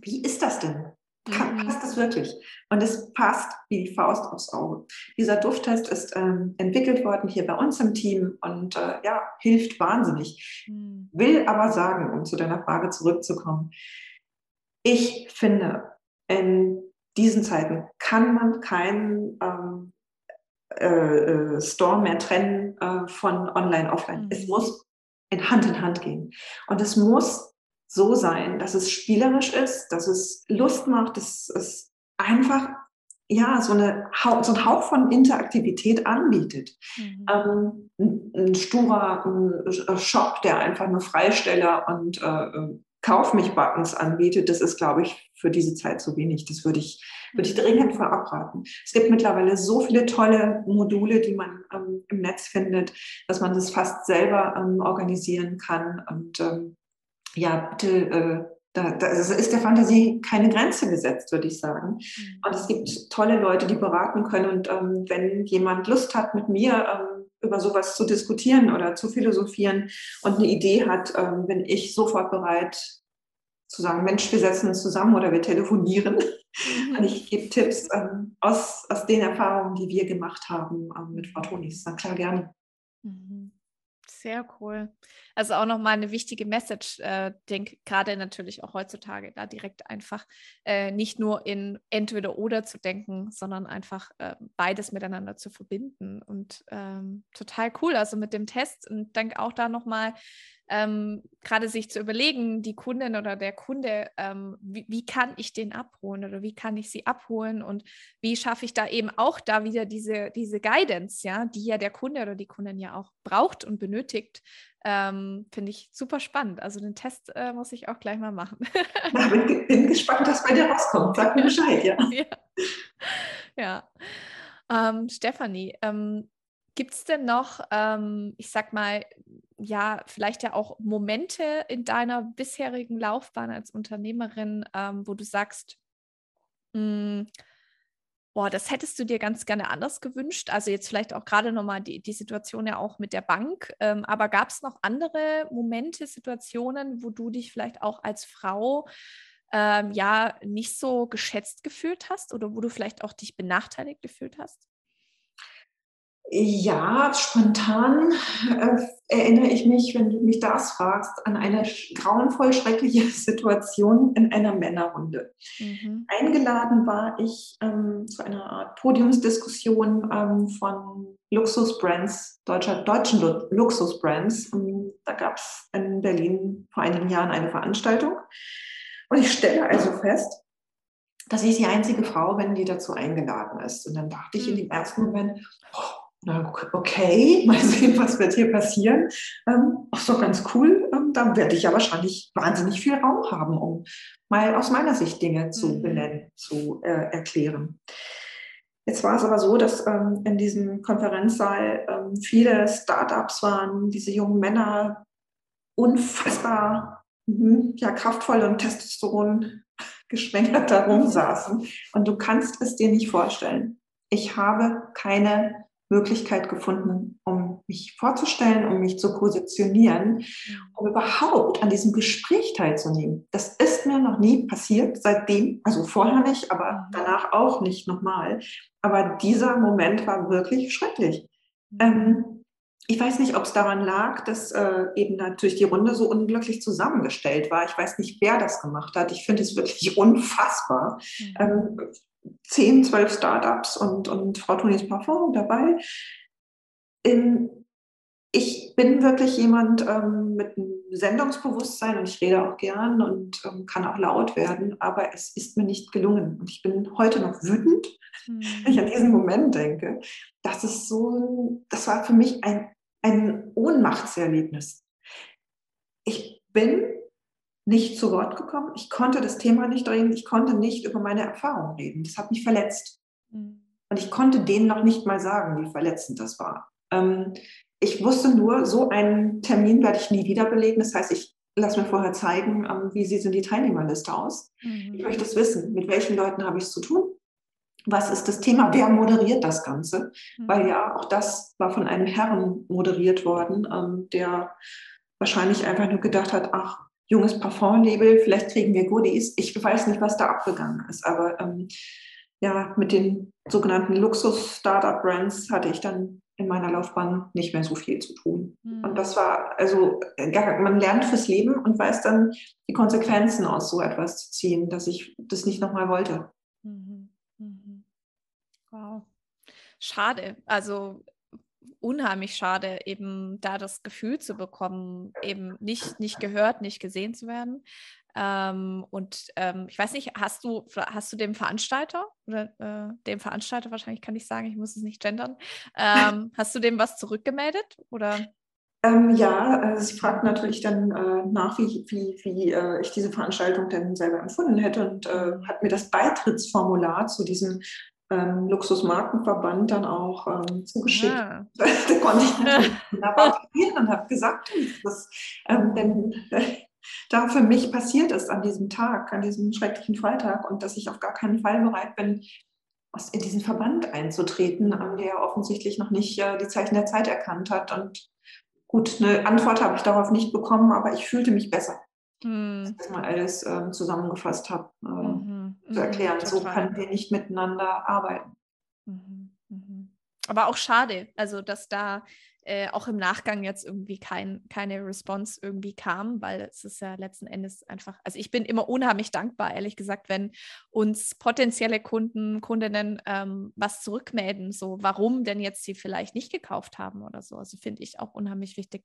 Wie ist das denn? Mhm. passt es wirklich. Und es passt wie die Faust aufs Auge. Dieser Dufttest ist ähm, entwickelt worden hier bei uns im Team und äh, ja, hilft wahnsinnig. Mhm. Will aber sagen, um zu deiner Frage zurückzukommen, ich finde, in diesen Zeiten kann man keinen ähm, äh, äh, Store mehr trennen äh, von Online, Offline. Mhm. Es muss in Hand in Hand gehen. Und es muss so sein, dass es spielerisch ist, dass es Lust macht, dass es einfach ja, so, eine, so ein Hauch von Interaktivität anbietet. Mhm. Ähm, ein, sturer ein Shop, der einfach nur Freisteller und äh, Kauf mich Buttons anbietet, das ist, glaube ich, für diese Zeit zu wenig. Das würde ich, würde ich mhm. dringend von abraten. Es gibt mittlerweile so viele tolle Module, die man ähm, im Netz findet, dass man das fast selber ähm, organisieren kann. Und ähm, ja, bitte, äh, da, da ist der Fantasie keine Grenze gesetzt, würde ich sagen. Mhm. Und es gibt tolle Leute, die beraten können. Und ähm, wenn jemand Lust hat, mit mir ähm, über sowas zu diskutieren oder zu philosophieren und eine Idee hat, ähm, bin ich sofort bereit zu sagen, Mensch, wir setzen uns zusammen oder wir telefonieren. Mhm. Und ich gebe Tipps ähm, aus, aus den Erfahrungen, die wir gemacht haben ähm, mit Frau Tonis. Na klar, gerne. Mhm. Sehr cool. Also auch nochmal eine wichtige Message, äh, denke gerade natürlich auch heutzutage, da direkt einfach äh, nicht nur in entweder oder zu denken, sondern einfach äh, beides miteinander zu verbinden. Und ähm, total cool, also mit dem Test und danke auch da nochmal ähm, gerade sich zu überlegen, die Kundin oder der Kunde, ähm, wie, wie, kann ich den abholen oder wie kann ich sie abholen und wie schaffe ich da eben auch da wieder diese, diese Guidance, ja, die ja der Kunde oder die Kundin ja auch braucht und benötigt. Ähm, Finde ich super spannend. Also den Test äh, muss ich auch gleich mal machen. Na, bin, bin, gespannt, was bei dir rauskommt. Sag mir Bescheid, ja. ja. ja. Ähm, Stefanie, ähm, Gibt es denn noch, ähm, ich sag mal, ja, vielleicht ja auch Momente in deiner bisherigen Laufbahn als Unternehmerin, ähm, wo du sagst, mh, hm, boah, das hättest du dir ganz gerne anders gewünscht? Also jetzt vielleicht auch gerade nochmal die, die Situation ja auch mit der Bank, ähm, aber gab es noch andere Momente, Situationen, wo du dich vielleicht auch als Frau ähm, ja nicht so geschätzt gefühlt hast oder wo du vielleicht auch dich benachteiligt gefühlt hast? Ja, spontan äh, erinnere ich mich, wenn du mich das fragst, an eine grauenvoll schreckliche Situation in einer Männerrunde. Mhm. Eingeladen war ich ähm, zu einer Art Podiumsdiskussion ähm, von Luxusbrands, deutscher, deutschen Luxusbrands. Und da gab es in Berlin vor einigen Jahren eine Veranstaltung. Und ich stelle also fest, dass ich die einzige Frau bin, die dazu eingeladen ist. Und dann dachte ich in mhm. dem ersten Moment, oh, okay, mal sehen, was wird hier passieren. Ähm, ach so, ganz cool. Ähm, dann werde ich ja wahrscheinlich wahnsinnig viel Raum haben, um mal aus meiner Sicht Dinge zu mhm. benennen, zu äh, erklären. Jetzt war es aber so, dass ähm, in diesem Konferenzsaal ähm, viele Startups waren, diese jungen Männer unfassbar mh, ja, kraftvoll und Testosteron geschwängert da rumsaßen. Und du kannst es dir nicht vorstellen. Ich habe keine Möglichkeit gefunden, um mich vorzustellen, um mich zu positionieren, um überhaupt an diesem Gespräch teilzunehmen. Das ist mir noch nie passiert, seitdem, also vorher nicht, aber mhm. danach auch nicht nochmal. Aber dieser Moment war wirklich schrecklich. Mhm. Ähm, ich weiß nicht, ob es daran lag, dass äh, eben natürlich die Runde so unglücklich zusammengestellt war. Ich weiß nicht, wer das gemacht hat. Ich finde es wirklich unfassbar. Mhm. Ähm, 10, 12 Startups und, und Frau Tonis Parfum dabei. In, ich bin wirklich jemand ähm, mit einem Sendungsbewusstsein und ich rede auch gern und ähm, kann auch laut werden, aber es ist mir nicht gelungen. Und ich bin heute noch wütend, mhm. wenn ich an diesen Moment denke. Das ist so, das war für mich ein, ein Ohnmachtserlebnis. Ich bin nicht zu Wort gekommen. Ich konnte das Thema nicht reden. Ich konnte nicht über meine Erfahrungen reden. Das hat mich verletzt. Mhm. Und ich konnte denen noch nicht mal sagen, wie verletzend das war. Ähm, ich wusste nur, so einen Termin werde ich nie wieder belegen. Das heißt, ich lasse mir vorher zeigen, ähm, wie sieht denn die Teilnehmerliste aus. Mhm. Ich möchte es wissen, mit welchen Leuten habe ich es zu tun. Was ist das Thema? Wer moderiert das Ganze? Mhm. Weil ja, auch das war von einem Herrn moderiert worden, ähm, der wahrscheinlich einfach nur gedacht hat, ach, junges Parfum-Label, vielleicht kriegen wir Goodies. Ich weiß nicht, was da abgegangen ist, aber ähm, ja, mit den sogenannten Luxus-Startup-Brands hatte ich dann in meiner Laufbahn nicht mehr so viel zu tun. Mhm. Und das war, also man lernt fürs Leben und weiß dann die Konsequenzen aus so etwas zu ziehen, dass ich das nicht nochmal wollte. Mhm. Mhm. Wow. Schade. Also unheimlich schade, eben da das Gefühl zu bekommen, eben nicht, nicht gehört, nicht gesehen zu werden. Ähm, und ähm, ich weiß nicht, hast du, hast du dem Veranstalter oder äh, dem Veranstalter wahrscheinlich kann ich sagen, ich muss es nicht gendern, ähm, hast du dem was zurückgemeldet oder? Ähm, ja, also sie fragt natürlich dann äh, nach, wie, wie, wie äh, ich diese Veranstaltung denn selber empfunden hätte und äh, hat mir das Beitrittsformular zu diesem ähm, Luxusmarkenverband dann auch ähm, zugeschickt. Ja. Ah. da konnte ich natürlich und habe gesagt, was ähm, denn äh, da für mich passiert ist an diesem Tag, an diesem schrecklichen Freitag und dass ich auf gar keinen Fall bereit bin, in diesen Verband einzutreten, ähm, der offensichtlich noch nicht äh, die Zeichen der Zeit erkannt hat. Und gut, eine Antwort habe ich darauf nicht bekommen, aber ich fühlte mich besser, hm. dass ich mal alles ähm, zusammengefasst habe. Äh, mhm zu erklären. Mhm, so können wir nicht miteinander arbeiten. Mhm, mhm. Aber auch schade, also dass da äh, auch im Nachgang jetzt irgendwie kein, keine Response irgendwie kam, weil es ist ja letzten Endes einfach, also ich bin immer unheimlich dankbar, ehrlich gesagt, wenn uns potenzielle Kunden, Kundinnen ähm, was zurückmelden, so warum denn jetzt sie vielleicht nicht gekauft haben oder so. Also finde ich auch unheimlich wichtig.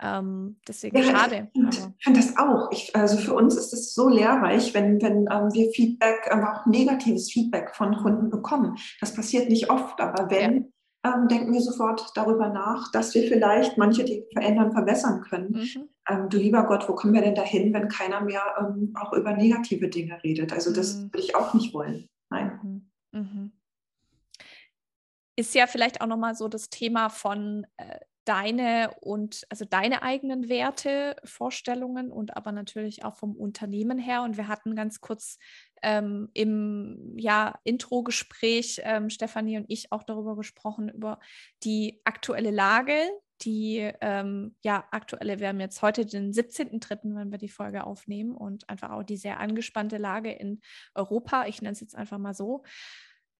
Ähm, deswegen ja, schade. Ich finde das auch. Ich, also für uns ist es so lehrreich, wenn, wenn ähm, wir Feedback, aber auch negatives Feedback von Kunden bekommen. Das passiert nicht oft, aber wenn, ja ähm, denken wir sofort darüber nach, dass wir vielleicht manche Dinge verändern, verbessern können. Mhm. Ähm, du lieber Gott, wo kommen wir denn dahin, wenn keiner mehr ähm, auch über negative Dinge redet? Also das mhm. würde ich auch nicht wollen. Nein. Mhm. mhm. Ist ja vielleicht auch nochmal so das Thema von äh, deine und also deine eigenen Werte, Vorstellungen und aber natürlich auch vom Unternehmen her. Und wir hatten ganz kurz ähm, im ja, Intro-Gespräch, ähm, Stefanie und ich, auch darüber gesprochen, über die aktuelle Lage, die ähm, ja aktuelle, wir haben jetzt heute den 17.3., wenn wir die Folge aufnehmen und einfach auch die sehr angespannte Lage in Europa, ich nenne es jetzt einfach mal so.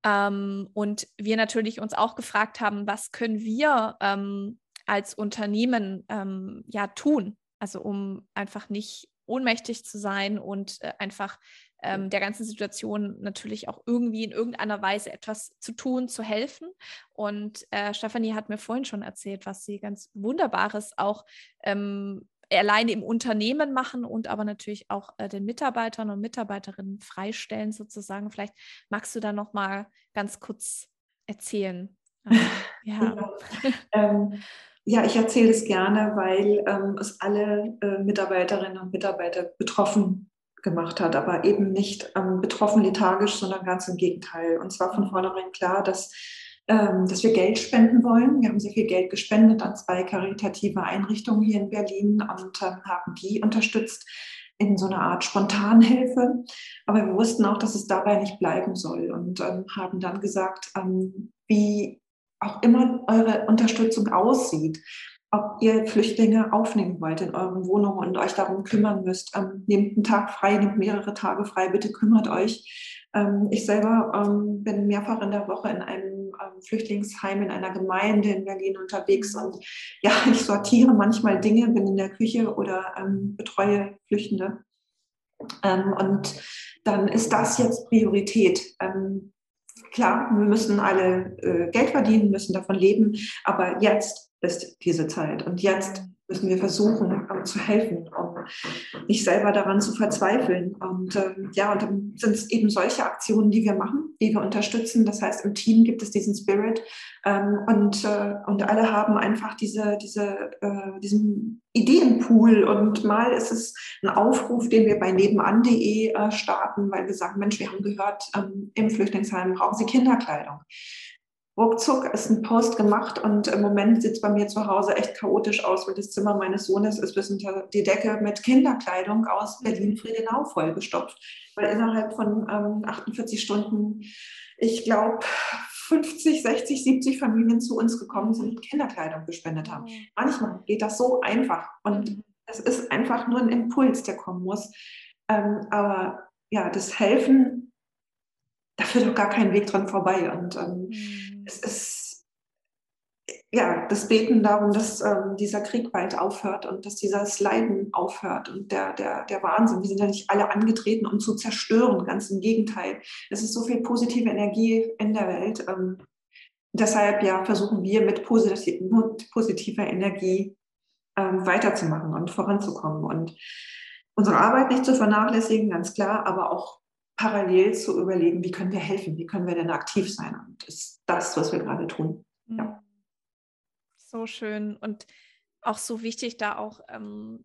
Ähm, und wir natürlich uns auch gefragt haben, was können wir ähm, als Unternehmen ähm, ja tun, also um einfach nicht ohnmächtig zu sein und äh, einfach ähm, der ganzen Situation natürlich auch irgendwie in irgendeiner Weise etwas zu tun, zu helfen. Und äh, Stefanie hat mir vorhin schon erzählt, was sie ganz Wunderbares auch ähm, alleine im Unternehmen machen und aber natürlich auch äh, den Mitarbeitern und Mitarbeiterinnen freistellen sozusagen. Vielleicht magst du da noch mal ganz kurz erzählen. Ähm, ja. ähm, ja, ich erzähle es gerne, weil ähm, es alle äh, Mitarbeiterinnen und Mitarbeiter betroffen gemacht hat, aber eben nicht ähm, betroffen lethargisch, sondern ganz im Gegenteil. Und zwar von vornherein klar, dass, ähm, dass wir Geld spenden wollen. Wir haben sehr viel Geld gespendet an zwei karitative Einrichtungen hier in Berlin und ähm, haben die unterstützt in so einer Art Spontanhilfe. Aber wir wussten auch, dass es dabei nicht bleiben soll und ähm, haben dann gesagt, ähm, wie auch immer eure Unterstützung aussieht, ob ihr Flüchtlinge aufnehmen wollt in euren Wohnungen und euch darum kümmern müsst. Ähm, nehmt einen Tag frei, nehmt mehrere Tage frei, bitte kümmert euch. Ähm, ich selber ähm, bin mehrfach in der Woche in einem ähm, Flüchtlingsheim in einer Gemeinde in Berlin unterwegs und ja, ich sortiere manchmal Dinge, bin in der Küche oder ähm, betreue Flüchtende. Ähm, und dann ist das jetzt Priorität klar, wir müssen alle äh, Geld verdienen, müssen davon leben, aber jetzt ist diese Zeit. Und jetzt müssen wir versuchen um, zu helfen, um nicht selber daran zu verzweifeln. Und ähm, ja, und dann sind es eben solche Aktionen, die wir machen, die wir unterstützen. Das heißt, im Team gibt es diesen Spirit ähm, und, äh, und alle haben einfach diese, diese, äh, diesen Ideenpool. Und mal ist es ein Aufruf, den wir bei nebenan.de äh, starten, weil wir sagen, Mensch, wir haben gehört, ähm, im Flüchtlingsheim brauchen Sie Kinderkleidung ruckzuck ist ein Post gemacht und im Moment sieht es bei mir zu Hause echt chaotisch aus, weil das Zimmer meines Sohnes ist bis unter die Decke mit Kinderkleidung aus Berlin-Friedenau vollgestopft, weil innerhalb von ähm, 48 Stunden, ich glaube, 50, 60, 70 Familien zu uns gekommen sind und Kinderkleidung gespendet haben. Manchmal geht das so einfach und mhm Es ist einfach nur ein Impuls, der kommen muss. Ähm, aber ja, das Helfen, da führt doch gar kein Weg dran vorbei. Und ähm, mhm. Es ist ja, das Beten darum, dass ähm, dieser Krieg bald aufhört und dass dieses Leiden aufhört und der, der, der Wahnsinn. Wir sind ja nicht alle angetreten, um zu zerstören, ganz im Gegenteil. Es ist so viel positive Energie in der Welt. Ähm, deshalb ja versuchen wir mit, positiv, mit positiver Energie ähm, weiterzumachen und voranzukommen und unsere Arbeit nicht zu vernachlässigen, ganz klar, aber auch parallel zu überlegen, wie können wir helfen, wie können wir denn aktiv sein. Und das ist das, was wir gerade tun. Ja. Mhm so schön und auch so wichtig, da auch ähm,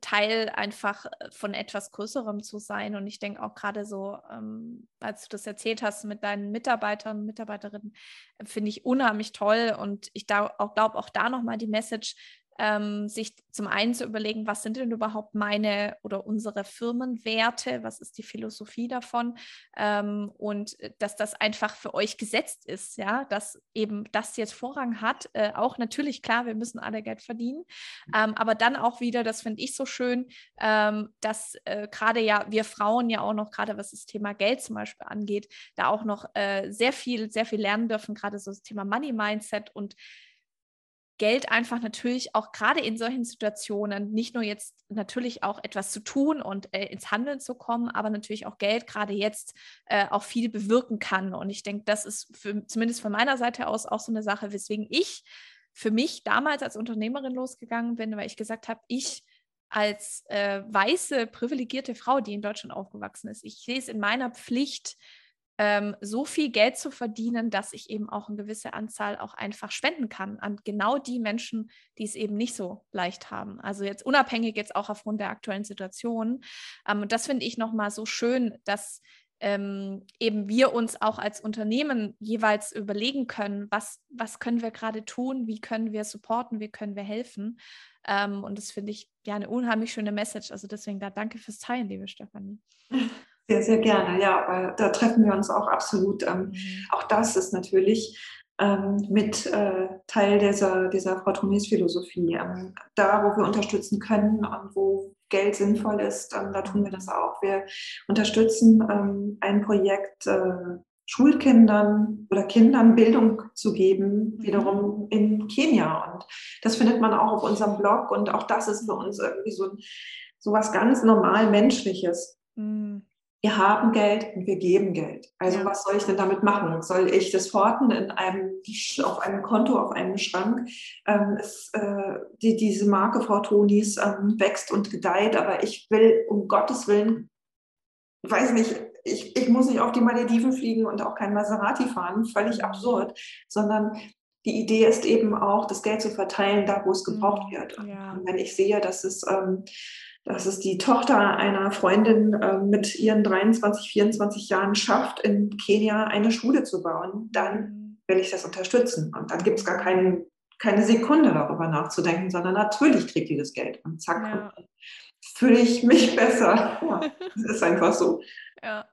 Teil einfach äh, von etwas Größerem zu sein. Und ich denke auch gerade so, ähm, als du das erzählt hast mit deinen Mitarbeitern und Mitarbeiterinnen, äh, finde ich unheimlich toll. Und ich glaube auch da nochmal die Message, ähm, sich zum einen zu überlegen, was sind denn überhaupt meine oder unsere Firmenwerte, was ist die Philosophie davon ähm, und äh, dass das einfach für euch gesetzt ist, ja, dass eben das jetzt Vorrang hat. Äh, auch natürlich klar, wir müssen alle Geld verdienen, ähm, aber dann auch wieder, das finde ich so schön, ähm, dass äh, gerade ja wir Frauen ja auch noch gerade was das Thema Geld zum Beispiel angeht, da auch noch äh, sehr viel, sehr viel lernen dürfen, gerade so das Thema Money Mindset und Geld einfach natürlich auch gerade in solchen Situationen nicht nur jetzt natürlich auch etwas zu tun und äh, ins Handeln zu kommen, aber natürlich auch Geld gerade jetzt äh, auch viel bewirken kann. Und ich denke, das ist für, zumindest von meiner Seite aus auch so eine Sache, weswegen ich für mich damals als Unternehmerin losgegangen bin, weil ich gesagt habe, ich als äh, weiße, privilegierte Frau, die in Deutschland aufgewachsen ist, ich sehe es in meiner Pflicht, ähm, so viel Geld zu verdienen, dass ich eben auch eine gewisse Anzahl auch einfach spenden kann an genau die Menschen, die es eben nicht so leicht haben. Also jetzt unabhängig jetzt auch aufgrund der aktuellen Situation. Ähm, und das finde ich nochmal so schön, dass ähm, eben wir uns auch als Unternehmen jeweils überlegen können, was, was können wir gerade tun, wie können wir supporten, wie können wir helfen. Ähm, und das finde ich ja eine unheimlich schöne Message. Also deswegen da danke fürs Teilen, liebe Stefanie. Sehr, sehr gerne, ja, weil da treffen wir uns auch absolut. Ähm, mhm. Auch das ist natürlich ähm, mit äh, Teil dieser, dieser Frau Tonis Philosophie. Ähm, da, wo wir unterstützen können und wo Geld sinnvoll ist, ähm, da tun wir das auch. Wir unterstützen ähm, ein Projekt, äh, Schulkindern oder Kindern Bildung zu geben, mhm. wiederum in Kenia. Und das findet man auch auf unserem Blog. Und auch das ist für uns irgendwie so, so was ganz normal Menschliches. Mhm wir haben Geld und wir geben Geld. Also ja. was soll ich denn damit machen? Soll ich das horten in einem, auf einem Konto, auf einem Schrank? Ähm, es, äh, die, diese Marke Frau Tonis ähm, wächst und gedeiht, aber ich will um Gottes Willen, weiß nicht, ich, ich muss nicht auf die Malediven fliegen und auch kein Maserati fahren, völlig absurd, sondern die Idee ist eben auch, das Geld zu verteilen, da wo es gebraucht mhm. wird. Ja. Und wenn ich sehe, dass es ähm, dass es die Tochter einer Freundin äh, mit ihren 23, 24 Jahren schafft, in Kenia eine Schule zu bauen, dann will ich das unterstützen. Und dann gibt es gar keinen, keine Sekunde darüber nachzudenken, sondern natürlich kriegt die das Geld. Und zack, ja. fühle ich mich besser. Ja, das ist einfach so. Ja,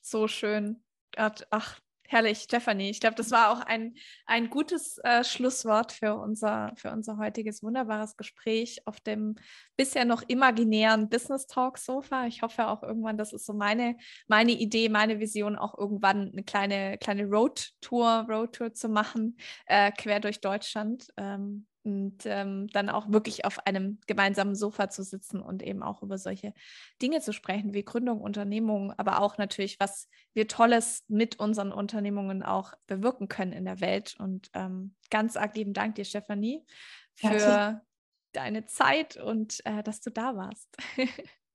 so schön. Ach, Herrlich, Stefanie. Ich glaube, das war auch ein, ein gutes äh, Schlusswort für unser, für unser heutiges wunderbares Gespräch auf dem bisher noch imaginären Business Talk Sofa. Ich hoffe auch irgendwann, das ist so meine, meine Idee, meine Vision, auch irgendwann eine kleine, kleine Roadtour, Roadtour zu machen, äh, quer durch Deutschland. Ähm, und ähm, dann auch wirklich auf einem gemeinsamen Sofa zu sitzen und eben auch über solche Dinge zu sprechen, wie Gründung, Unternehmung, aber auch natürlich, was wir Tolles mit unseren Unternehmungen auch bewirken können in der Welt. Und ähm, ganz arg lieben Dank dir, Stefanie, für Herzlich. deine Zeit und äh, dass du da warst.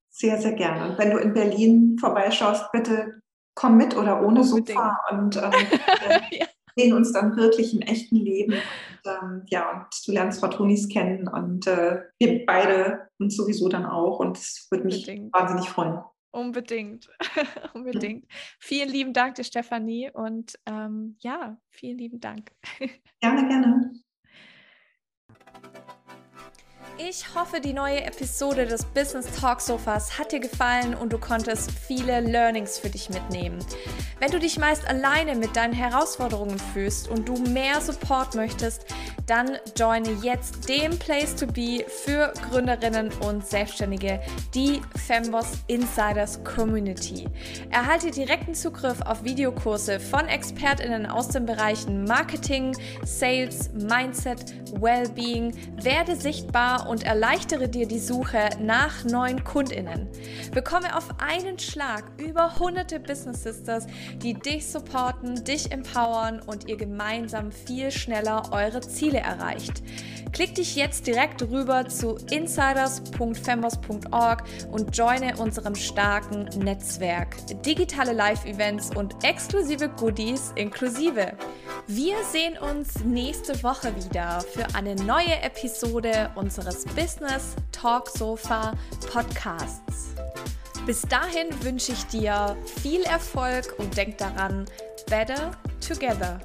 sehr, sehr gerne. Und wenn du in Berlin vorbeischaust, bitte komm mit oder ohne Unbedingt. Sofa und ähm, ja sehen uns dann wirklich im echten Leben. Und, ähm, ja, und du lernst Frau Tonis kennen und äh, wir beide uns sowieso dann auch. Und es würde mich Unbedingt. wahnsinnig freuen. Unbedingt, unbedingt. Vielen lieben Dank dir, Stefanie. Und ähm, ja, vielen lieben Dank. Gerne, gerne. Ich hoffe, die neue Episode des Business Talk Sofas hat dir gefallen und du konntest viele Learnings für dich mitnehmen. Wenn du dich meist alleine mit deinen Herausforderungen fühlst und du mehr Support möchtest, dann joine jetzt den Place to Be für Gründerinnen und Selbstständige, die Femboss Insiders Community. Erhalte direkten Zugriff auf Videokurse von ExpertInnen aus den Bereichen Marketing, Sales, Mindset, Wellbeing, werde sichtbar und erleichtere dir die Suche nach neuen KundInnen. Bekomme auf einen Schlag über hunderte Business Sisters, die dich supporten, dich empowern und ihr gemeinsam viel schneller eure Ziele erreicht. Klick dich jetzt direkt rüber zu insiders.fembos.org und joine unserem starken Netzwerk. Digitale Live-Events und exklusive Goodies inklusive. Wir sehen uns nächste Woche wieder für eine neue Episode unseres Business Talk Sofa Podcasts. Bis dahin wünsche ich dir viel Erfolg und denk daran, better together.